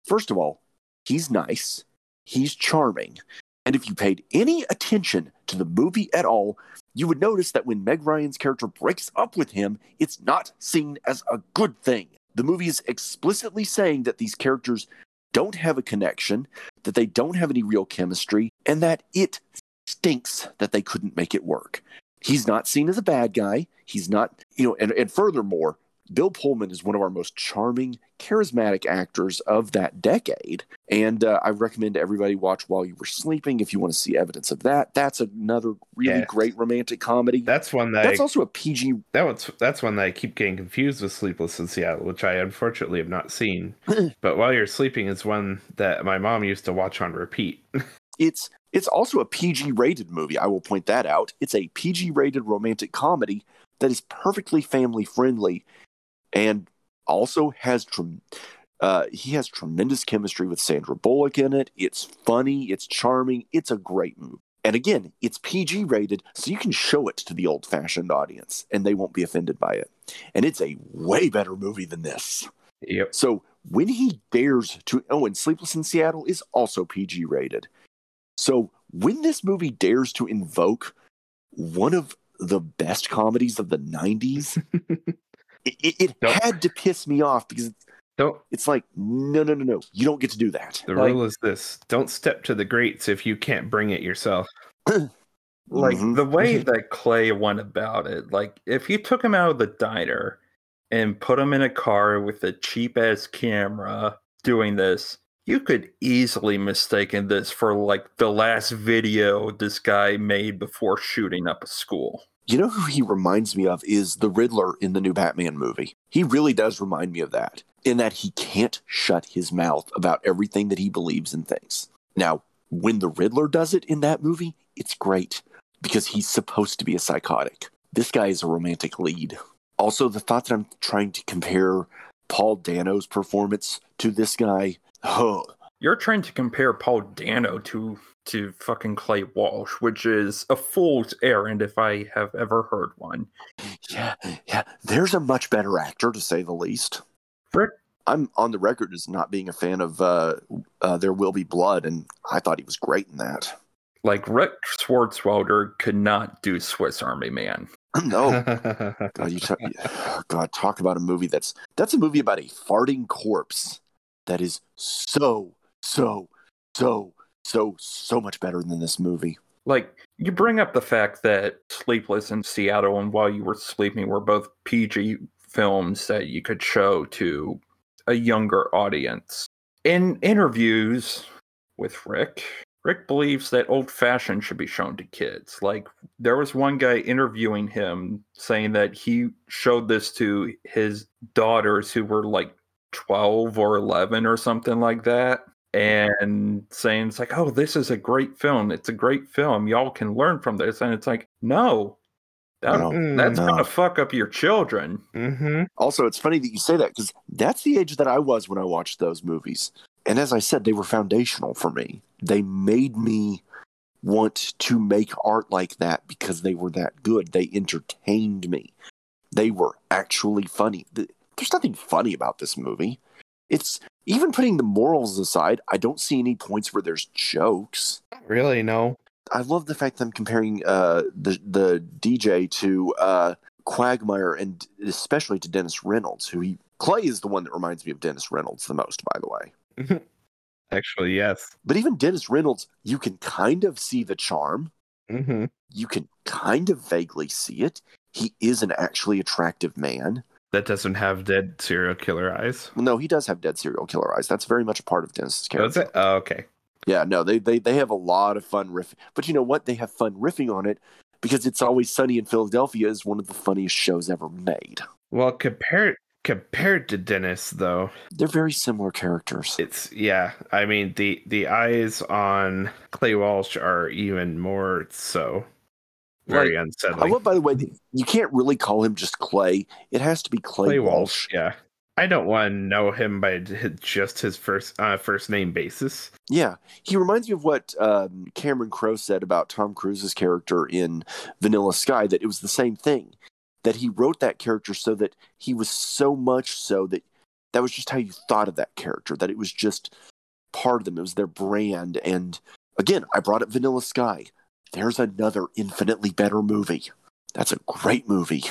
First of all, he's nice, he's charming. And if you paid any attention to the movie at all, you would notice that when Meg Ryan's character breaks up with him, it's not seen as a good thing. The movie is explicitly saying that these characters don't have a connection, that they don't have any real chemistry, and that it stinks that they couldn't make it work. He's not seen as a bad guy. He's not, you know, and, and furthermore, Bill Pullman is one of our most charming, charismatic actors of that decade. And uh, I recommend everybody watch While You Were Sleeping if you want to see evidence of that. That's another really great romantic comedy. That's one that That's I, also a PG. that was that's one that I keep getting confused with Sleepless in Seattle, which I unfortunately have not seen. but while you're sleeping is one that my mom used to watch on repeat. It's it's also a PG rated movie. I will point that out. It's a PG rated romantic comedy that is perfectly family friendly, and also has trem- uh, he has tremendous chemistry with Sandra Bullock in it. It's funny. It's charming. It's a great movie. And again, it's PG rated, so you can show it to the old fashioned audience, and they won't be offended by it. And it's a way better movie than this. Yep. So when he dares to, oh, and Sleepless in Seattle is also PG rated. So when this movie dares to invoke one of the best comedies of the 90s, it, it, it Don't- had to piss me off because it's, Don't it's like, no, no, no, no, you don't get to do that. the Like- rule is this: don't step to the greats if you can't bring it yourself. Like Mhm. the way that Clay went about it, like if you took him out of the diner and put him in a car with a cheap ass camera doing this, you could easily mistaken this for like the last video this guy made before shooting up a school. You know who he reminds me of is the Riddler in the new Batman movie. He really does remind me of that, in that he can't shut his mouth about everything that he believes and thinks. Now, when the Riddler does it in that movie, it's great because he's supposed to be a psychotic. This guy is a romantic lead. Also, the thought that I'm trying to compare Paul Dano's performance to this guy, oh, You're trying to compare Paul Dano to to fucking Clay Walsh, which is a fool's errand if I have ever heard one. yeah, yeah, there's a much better actor to say the least. Rik I'm on the record as not being a fan of uh, uh, There Will Be Blood, and I thought he was great in that. like Rik Swartzwelder could not do Swiss Army Man. no, God, you talk, God, talk about a movie that's that's a movie about a farting corpse that is so, so, so, so, so much better than this movie. Like you bring up the fact that Sleepless in Seattle and While You Were Sleeping were both PG films that you could show to a younger audience. In interviews with Rik, Rik believes that old fashioned should be shown to kids. Like there was one guy interviewing him saying that he showed this to his daughters who were like 12 or 11 or something like that and saying it's like oh this is a great film it's a great film y'all can learn from this and it's like no That- No, that's no. gonna fuck up your children. Mm-hmm. Also, it's funny that you say that because that's the age that I was when I watched those movies. And as I said, they were foundational for me. They made me want to make art like that because they were that good. They entertained me. They were actually funny. There's nothing funny about this movie. It's even putting the morals aside, I don't see any points where there's jokes. Really, no. I love the fact that I'm comparing uh, the the DJ to uh, Quagmire and especially to Dennis Reynolds, who he Clay is the one that reminds me of Dennis Reynolds the most, by the way. Actually, yes. But even Dennis Reynolds, you can kind of see the charm. Mm-hmm. You can kind of vaguely see it. He is an actually attractive man. That doesn't have dead serial killer eyes. No, he does have dead serial killer eyes. That's very much a part of Dennis's character. Does it? Oh, okay. Yeah, no, they, they they have a lot of fun riffing. But you know what? They have fun riffing on it because it's always sunny in Philadelphia is one of the funniest shows ever made. Well, compared compared to Dennis, though, They're very similar characters. it's yeah. I mean, the the eyes on Clay Walsh are even more so. Very I unsettling. love, by the way, you can't really call him just Clay. It has to be Clay, Clay Walsh. Walsh, yeah. I don't want to know him by just his first uh, first name basis. Yeah, he reminds me of what um, Cameron Crowe said about Tom Cruise's character in Vanilla Sky. That it was the same thing. That he wrote that character so that he was so much so that that was just how you thought of that character. That it was just part of them. It was their brand. And again, I brought up Vanilla Sky. There's another infinitely better movie. That's a great movie.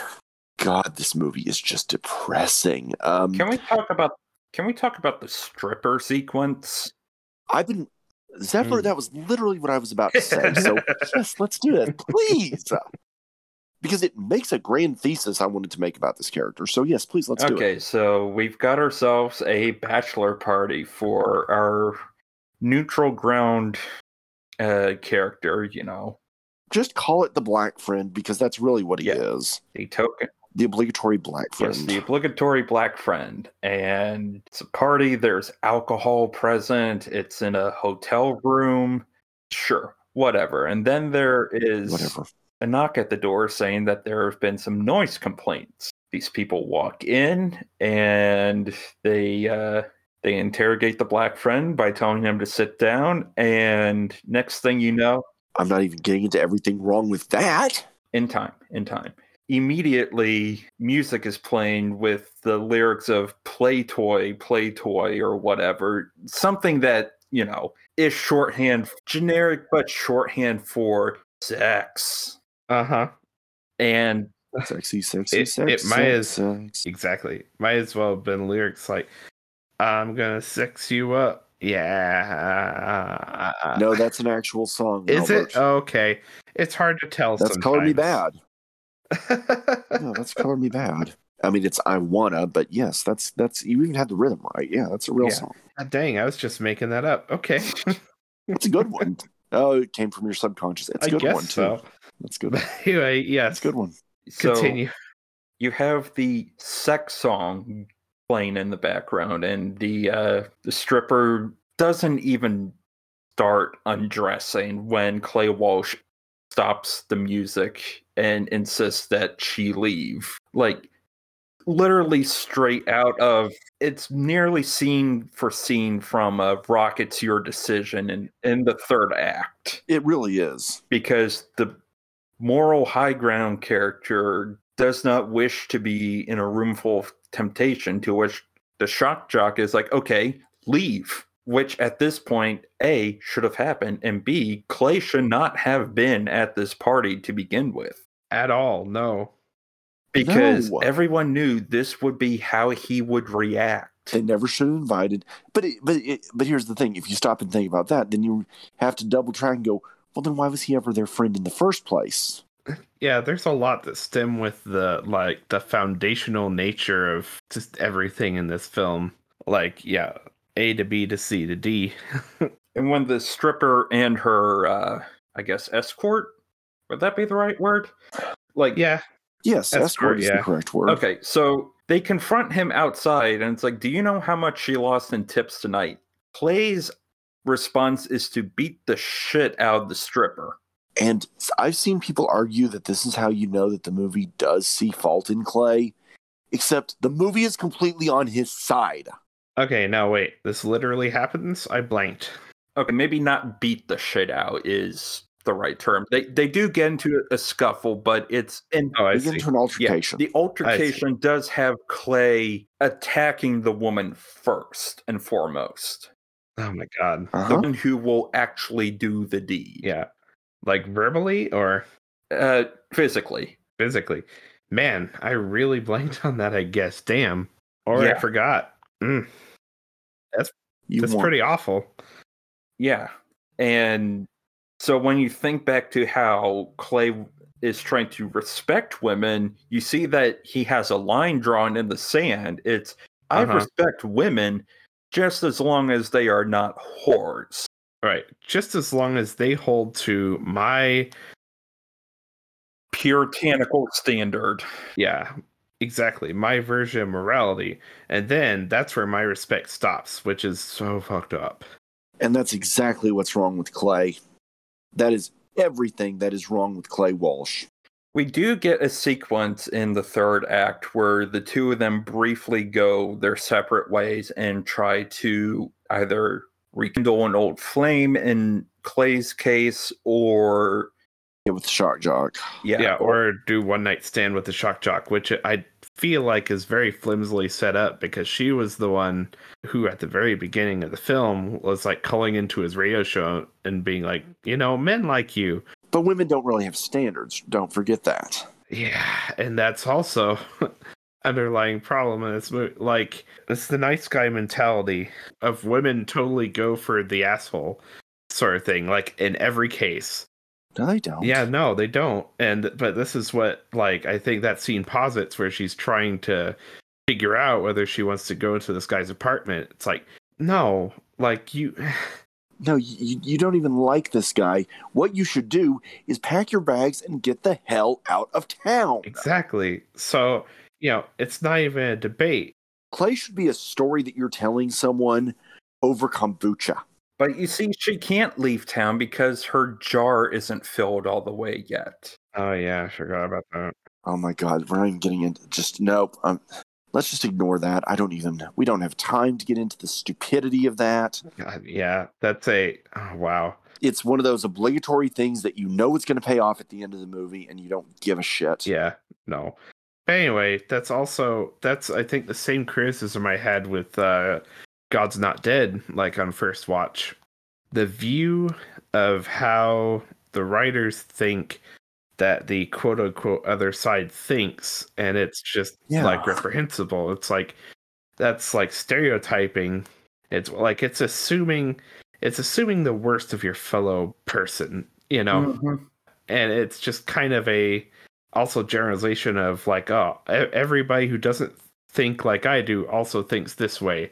God, this movie is just depressing. Um, Can we talk about can we talk about the stripper sequence? I've been Zephyr. Mm. That was literally what I was about to say. So yes, let's do that, please, because it makes a grand thesis I wanted to make about this character. So yes, please let's do it. okay, so we've got ourselves a bachelor party for our neutral ground uh character, you know, Just call it the Black Friend because that's really what he Yeah. is. the token The obligatory Black Friend. Yes, the obligatory black friend. And it's a party, there's alcohol present, it's in a hotel room. Sure, whatever. And then there is Whatever. a knock at the door saying that there have been some noise complaints. These people walk in and they uh they interrogate the black friend by telling him to sit down and next thing you know I'm not even getting into everything wrong with that. in time in time immediately music is playing with the lyrics of play toy play toy or whatever something that you know is shorthand generic but shorthand for sex Uh huh. and Sexy, sexy, It- sexy. it might as- sex. Exactly. Might as well have been lyrics like, "I'm gonna sex you up." Yeah. No, that's an actual song. Is Albert. it okay? It's hard to tell. That's Color Me Badd. bad. No, that's Color Me Badd. I mean, it's I wanna, but yes, that's that's you even had the rhythm right. Yeah, that's a real Yeah. song. God dang, I was just making that up. Okay, It's a good one. oh, it came from your subconscious. It's a good guess one too. so. That's good. But anyway, That's yes. a good one. so Continue. you have the sex song playing in the background and the uh the stripper doesn't even start undressing when clay walsh stops the music and insists that she leave like literally straight out of it's nearly scene for scene from uh, rockets your decision in in the third act It really is. because the moral high ground character does not wish to be in a room full of temptation to which the shock jock is like okay leave which at this point a should have happened and b clay should not have been at this party to begin with At all? No. because No. everyone knew this would be how he would react They never should have invited. But it, but it, but here's the thing: if you stop and think about that, then you have to double track and go. Well, then why was he ever their friend in the first place? Yeah, there's a lot that stem with the like the foundational nature of just everything in this film. Like, yeah, A to B to C to D. and when the stripper and her uh i guess escort would that be the right word like yeah, Yes, Escort, escort is yeah. the correct word. Okay, so they confront him outside, and it's like, "Do you know how much she lost in tips tonight?" Clay's response is to beat the shit out of the stripper. And I've seen people argue that this is how you know that the movie does see fault in Clay, except the movie is completely on his side. Okay, now wait. This literally happens? I blanked. Okay, maybe not beat the shit out is the right term. They they do get into a scuffle, but it's in Oh, I see. into an yeah, altercation. the altercation does have Clay attacking the woman first and foremost. Oh my god. The uh-huh. one who will actually do the deed. Yeah. Like verbally or Uh physically. physically? Man, I really blanked on that, I guess. Damn. Or I forgot. Mm, You that's pretty awful. Yeah. And so when you think back to how Clay is trying to respect women, you see that he has a line drawn in the sand. It's I Uh-huh. respect women just as long as they are not whores. Right. Just as long as they hold to my Puritanical standard. yeah, exactly. My version of morality. And then that's where my respect stops, which is so fucked up. And that's exactly what's wrong with Clay. That is everything that is wrong with Clay Walsh. We do get a sequence in the third act where the two of them briefly go their separate ways and try to either rekindle an old flame in Clay's case or Yeah, with Shock Jock. yeah, Yeah, or do one night stand with the shock jock, which I feel like is very flimsily set up because she was the one who, at the very beginning of the film, was like calling into his radio show and being like, you know, men like you. But women don't really have standards. Don't forget that. Yeah, and that's also underlying problem in this movie. Like, it's the nice guy mentality of women totally go for the asshole sort of thing, like in every case. No, they don't. Yeah, no, they don't. And but this is what like I think that scene posits where she's trying to figure out whether she wants to go into this guy's apartment. It's like, no, like you No, you, you don't even like this guy. What you should do is pack your bags and get the hell out of town. exactly. So, you know, it's not even a debate. Clay should be a story that you're telling someone over kombucha. But you see, she can't leave town because her jar isn't filled all the way yet. Oh yeah, I forgot about that. Oh my God, we're not even getting into just nope. Um, let's just ignore that. I don't even. We don't have time to get into the stupidity of that. God, yeah, that's a oh, wow. It's one of those obligatory things that you know it's going to pay off at the end of the movie, and you don't give a shit. Yeah, no. Anyway, that's also that's I think the same criticism I had with uh God's Not Dead, like on first watch. The view of how the writers think that the quote unquote other side thinks, and it's just Yeah. like reprehensible. It's like that's like stereotyping. It's like it's assuming it's assuming the worst of your fellow person, you know Mhm. and it's just kind of a also generalization of like oh everybody who doesn't think like i do also thinks this way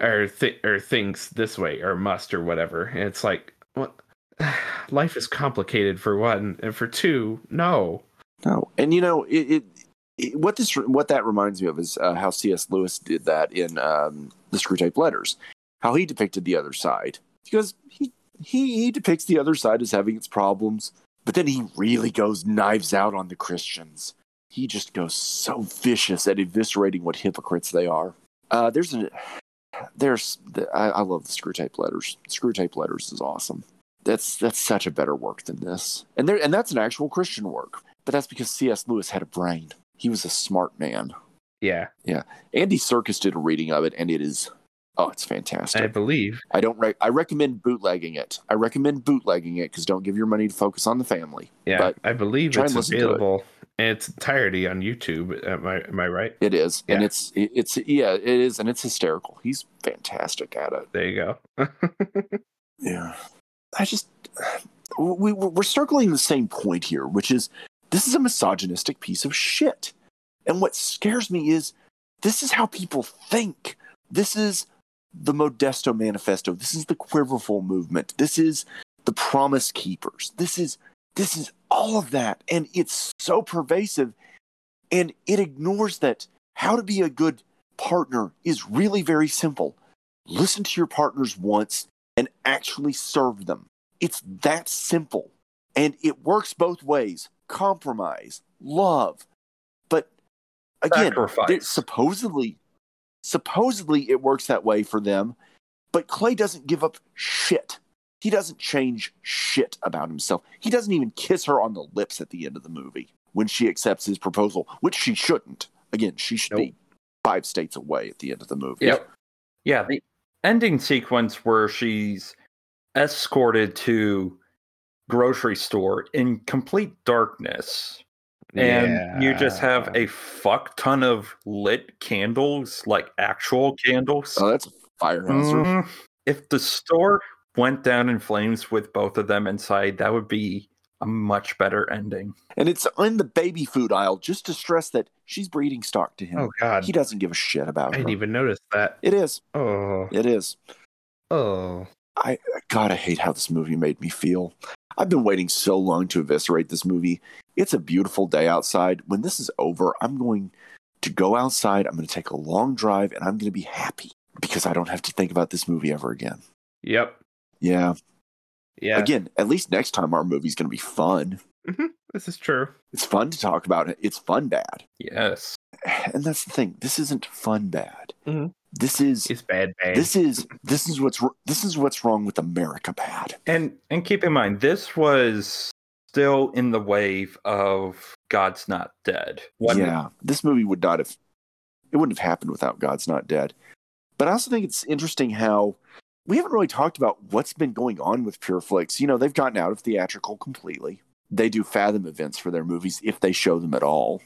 or th- or thinks this way or must or whatever and it's like what life is complicated for one and for two no No, and you know it. it, it what this what that reminds me of is uh, how C.S. Lewis did that in um, the Screwtape Letters. How he depicted the other side because he he he depicts the other side as having its problems, but then he really goes knives out on the Christians. He just goes so vicious at eviscerating what hypocrites they are. Uh, there's an there's I, I love the Screwtape Letters. Screwtape Letters is awesome. That's that's such a better work than this, and there and that's an actual Christian work. But that's because C.S. Lewis had a brain. He was a smart man. yeah Yeah. Andy Serkis did a reading of it, and it is oh, it's fantastic. i believe I don't. Re- I recommend bootlegging it. I recommend bootlegging it because don't give your money to focus on the family. yeah But i believe it's and it. available in its entirety on youtube am i am i right It is, and Yeah. it's it's yeah, it is, and it's hysterical. He's fantastic at it. there you go Yeah, I just we we're circling the same point here, which is this is a misogynistic piece of shit. And what scares me is this is how people think. This is the Modesto Manifesto. This is the Quiverful movement. This is the Promise Keepers. This is this is all of that, and it's so pervasive, and it ignores that how to be a good partner is really very simple. Listen to your partners once and actually serve them. It's that simple. And it works both ways compromise, love. But again, supposedly, supposedly it works that way for them. But Clay doesn't give up shit. He doesn't change shit about himself. He doesn't even kiss her on the lips at the end of the movie when she accepts his proposal, which she shouldn't. Again, she should be five states away at the end of the movie. Yep. Yeah, the ending sequence where she's escorted to grocery store in complete darkness and you just have a fuck ton of lit candles, like actual candles. Oh, that's a fire hazard. Mm, if the store went down in flames with both of them inside, that would be a much better ending. And it's in the baby food aisle just to stress that she's breeding stock to him. Oh God, He doesn't give a shit about it. I her. didn't even notice that. It is. Oh, It is. oh. I God, I hate how this movie made me feel. I've been waiting so long to eviscerate this movie. It's a beautiful day outside. When this is over, I'm going to go outside. I'm going to take a long drive and I'm going to be happy because I don't have to think about this movie ever again. Yep. Yeah. Yeah. Again, at least next time our movie's going to be fun. This is true. It's fun to talk about it. It's fun bad. Yes. And that's the thing. This isn't fun bad. Mhm. This is It's bad, bad. this is this is what's this is what's wrong with America bad. And and keep in mind, this was still in the wave of God's Not Dead. When- yeah, this movie would not have. It wouldn't have happened without God's Not Dead. But I also think it's interesting how we haven't really talked about what's been going on with Pure Pureflix. You know, they've gotten out of theatrical completely. They do Fathom events for their movies if they show them at all.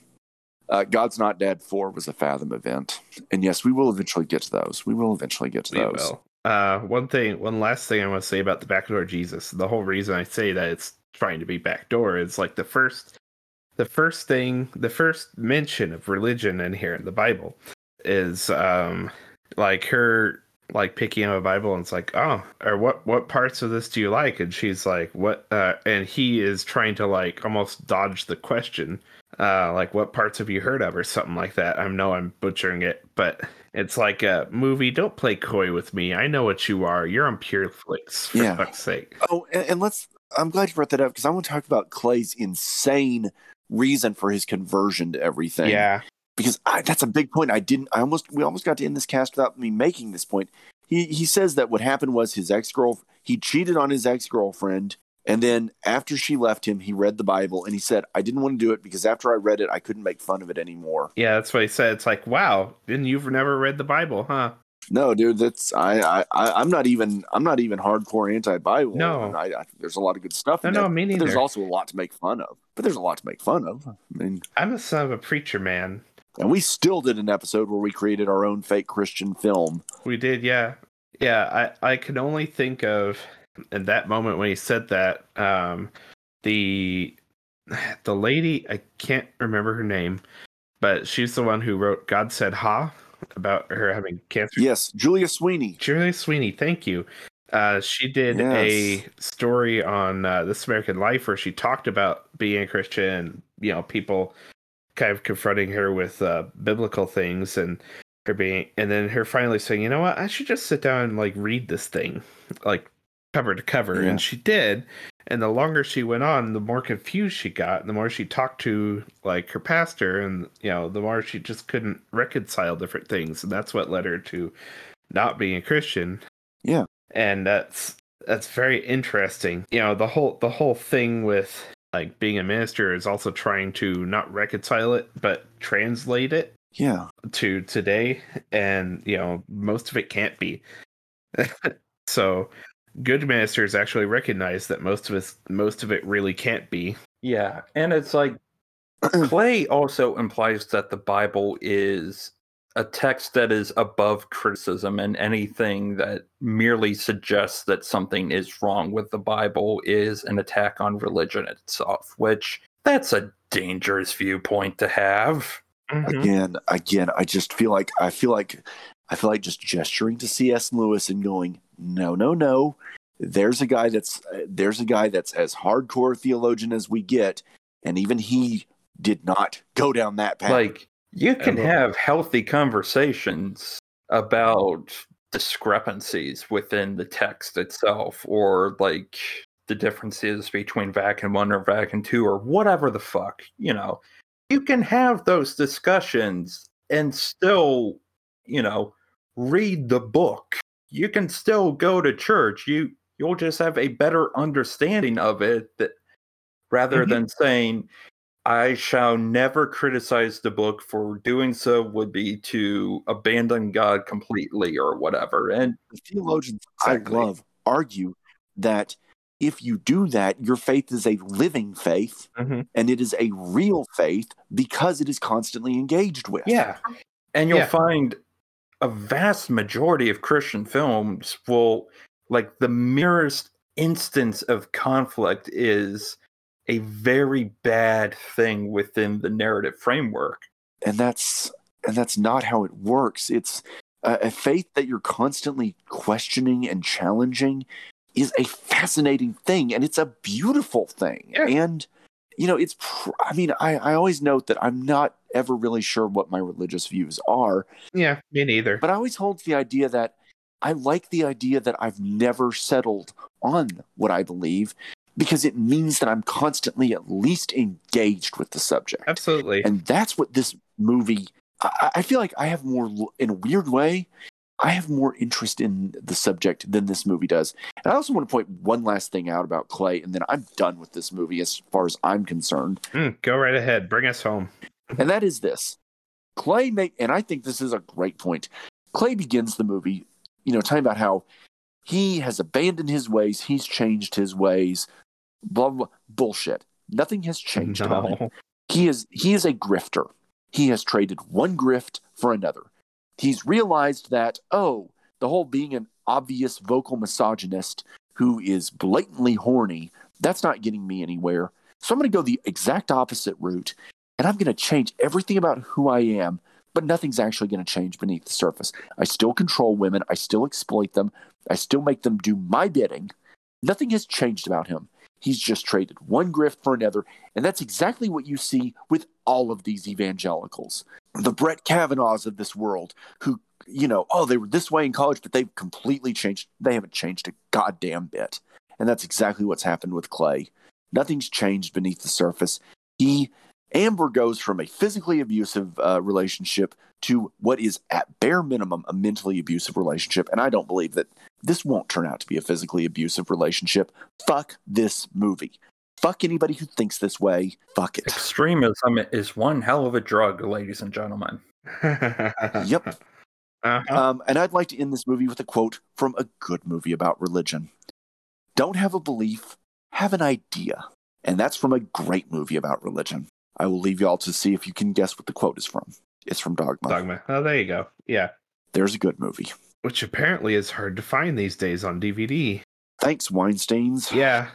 Uh, God's Not Dead 4 was a Fathom event. And yes, we will eventually get to those. We will eventually get to We those. will. Uh, one thing, one last thing I want to say about the backdoor Jesus. The whole reason I say that it's trying to be backdoor is like the first, the first thing, the first mention of religion in here in the Bible is um like her like picking up a Bible and it's like, oh, or what what parts of this do you like? And she's like, what? Uh, and he is trying to like almost dodge the question, uh, like what parts have you heard of or something like that. I know I'm butchering it, but it's like a movie. Don't play coy with me. I know what you are. You're on Pureflix for Yeah. fuck's sake. Oh, and, and let's. I'm glad you brought that up because I want to talk about Clay's insane reason for his conversion to everything. Yeah, because I, that's a big point. I didn't. I almost. We almost got to end this cast without me making this point. He he says that what happened was his ex girl. He cheated on his ex girlfriend, and then after she left him, he read the Bible and he said, "I didn't want to do it because after I read it, I couldn't make fun of it anymore." yeah. That's what he said. It's like, wow, and you've never read the Bible, huh? No, dude, that's I I I'm not even I'm not even hardcore anti-Bible. No. I, I, there's a lot of good stuff. No, no, me but There's also a lot to make fun of. But there's a lot to make fun of. I mean, I'm a son of a preacher man. and we still did an episode where we created our own fake Christian film. We did, yeah, yeah. I I can only think of in that moment when he said that um the the lady I can't remember her name, but she's the one who wrote "God Said Ha" about her having cancer. Yes, Julia Sweeney. Julia Sweeney, thank you. Uh, she did Yes. a story on uh, This American Life where she talked about being a Christian, and, you know, people kind of confronting her with uh, biblical things and her being, and then her finally saying, you know what, I should just sit down and like read this thing, like cover to cover. Yeah. And she did. And the longer she went on, the more confused she got. And the more she talked to like her pastor, and you know, the more she just couldn't reconcile different things. And that's what led her to not being a Christian. Yeah. And that's that's very interesting. You know, the whole the whole thing with like being a minister is also trying to not reconcile it, but translate it Yeah. to today. And, you know, most of it can't be. so good ministers actually recognize that most of us most of it really can't be. Yeah, and it's like Clay also implies that the Bible is a text that is above criticism, and anything that merely suggests that something is wrong with the Bible is an attack on religion itself, which that's a dangerous viewpoint to have. Mhm. Again, again, I just feel like I feel like I feel like just gesturing to C.S. Lewis and going, no, no, no. There's a guy that's uh, there's a guy that's as hardcore theologian as we get, and even he did not go down that path. Like, you can Ever. have healthy conversations about discrepancies within the text itself or like the differences between Vatican 1 or Vatican 2 or whatever the fuck, you know, you can have those discussions and still, you know, read the book. You can still go to church. You you'll just have a better understanding of it that rather Mhm. than saying I shall never criticize the book for doing so would be to abandon God completely or whatever. And The theologians Exactly. I love argue that if you do that, your faith is a living faith Mhm. and it is a real faith because it is constantly engaged with. Yeah. And you'll Yeah. find a vast majority of Christian films will like the merest instance of conflict is a very bad thing within the narrative framework. and that's and that's not how it works it's a, a faith that you're constantly questioning and challenging is a fascinating thing and it's a beautiful thing Yeah. and you know it's pr- i mean I, I always note that i'm not ever really sure what my religious views are Yeah, me neither. but i always hold the idea that i like the idea that i've never settled on what i believe because it means that i'm constantly at least engaged with the subject Absolutely. and that's what this movie I, I feel like i have more in a weird way i have more interest in the subject than this movie does and i also want to point one last thing out about clay and then i'm done with this movie as far as i'm concerned Mm, go right ahead. Bring us home. And that is this clay make and i think this is a great point clay begins the movie you know talking about how he has abandoned his ways he's changed his ways blah blah, blah. bullshit nothing has changed about him he is he is a grifter. He has traded one grift for another. He's realized that oh, the whole being an obvious vocal misogynist who is blatantly horny, that's not getting me anywhere. So I'm going to go the exact opposite route and I'm going to change everything about who I am, but nothing's actually going to change beneath the surface. I still control women, I still exploit them, I still make them do my bidding. Nothing has changed about him. He's just traded one grift for another and that's exactly what you see with all of these evangelicals. The Brett Kavanaughs of this world, who, you know, oh, they were this way in college, but they've completely changed. They haven't changed a goddamn bit. And that's exactly what's happened with Clay. Nothing's changed beneath the surface. He, Amber goes from a physically abusive uh, relationship to what is at bare minimum a mentally abusive relationship. And I don't believe that this won't turn out to be a physically abusive relationship. Fuck this movie. Fuck anybody who thinks this way. Fuck it. Extremism is one hell of a drug, ladies and gentlemen. Yep. Uh-huh. Um, and I'd like to end this movie with a quote from a good movie about religion Don't have a belief, have an idea. And that's from a great movie about religion. I will leave you all to see if you can guess what the quote is from. It's from Dogma. Dogma. Oh, there you go. Yeah. There's a good movie. Which apparently is hard to find these days on DVD. Thanks, Weinsteins. Yeah.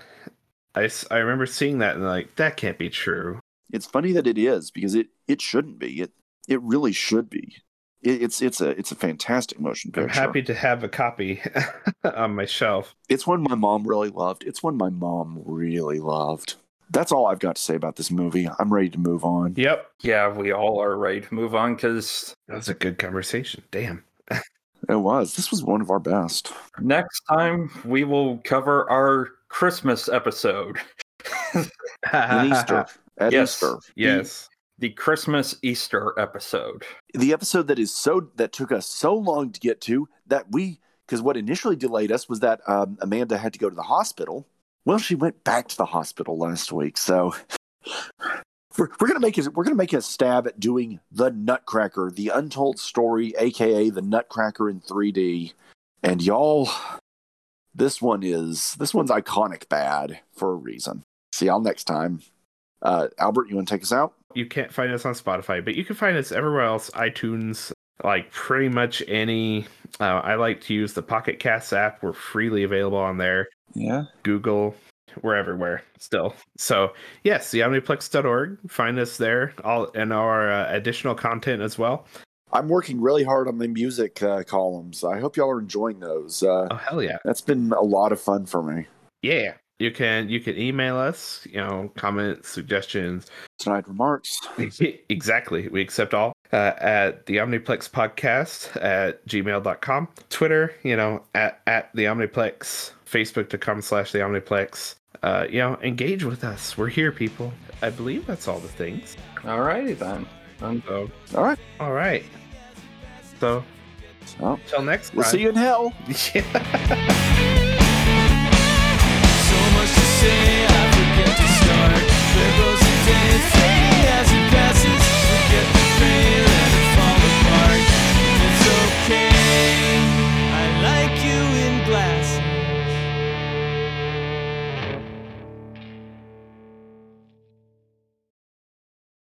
I, I remember seeing that and like, that can't be true. It's funny that it is because it, it shouldn't be. It it really should be. It, it's it's a it's a fantastic motion picture. I'm happy to have a copy on my shelf. It's one my mom really loved. It's one my mom really loved. That's all I've got to say about this movie. I'm ready to move on. Yep. Yeah, we all are ready to move on because That was a good conversation. Damn. It was. This was one of our best. next time we will cover our Christmas episode. Easter. At Yes. Easter. yes. the Christmas Easter episode. The episode that is so that took us so long to get to that we because what initially delayed us was that um, Amanda had to go to the hospital. Well, she went back to the hospital last week, so we're, we're gonna make a, we're gonna make a stab at doing the Nutcracker, the untold story, aka the Nutcracker in 3D. And y'all, this one is this one's iconic bad for a reason. See y'all next time. Uh, Albert, you want to take us out? You can't find us on Spotify, but you can find us everywhere else iTunes, like pretty much any. Uh, I like to use the Pocket Cast app. We're freely available on there. Yeah. Google, we're everywhere still. So, yes, theomniplex.org. Find us there, all and our uh, additional content as well. I'm working really hard on the music uh, columns. I hope y'all are enjoying those. Uh, Oh, hell yeah. that's been a lot of fun for me. Yeah. You can you can email us, you know, comments, suggestions, Tonight remarks. exactly. We accept all uh, at the Omniplex podcast at gmail.com. Twitter, you know, at, at the Omniplex, Facebook.com slash the Omniplex. uh, you know, engage with us. We're here, people. I believe that's all the things. all righty then. Um, So, All right. all right. So, So, till next time. we'll see you in hell. Yeah. So much to say,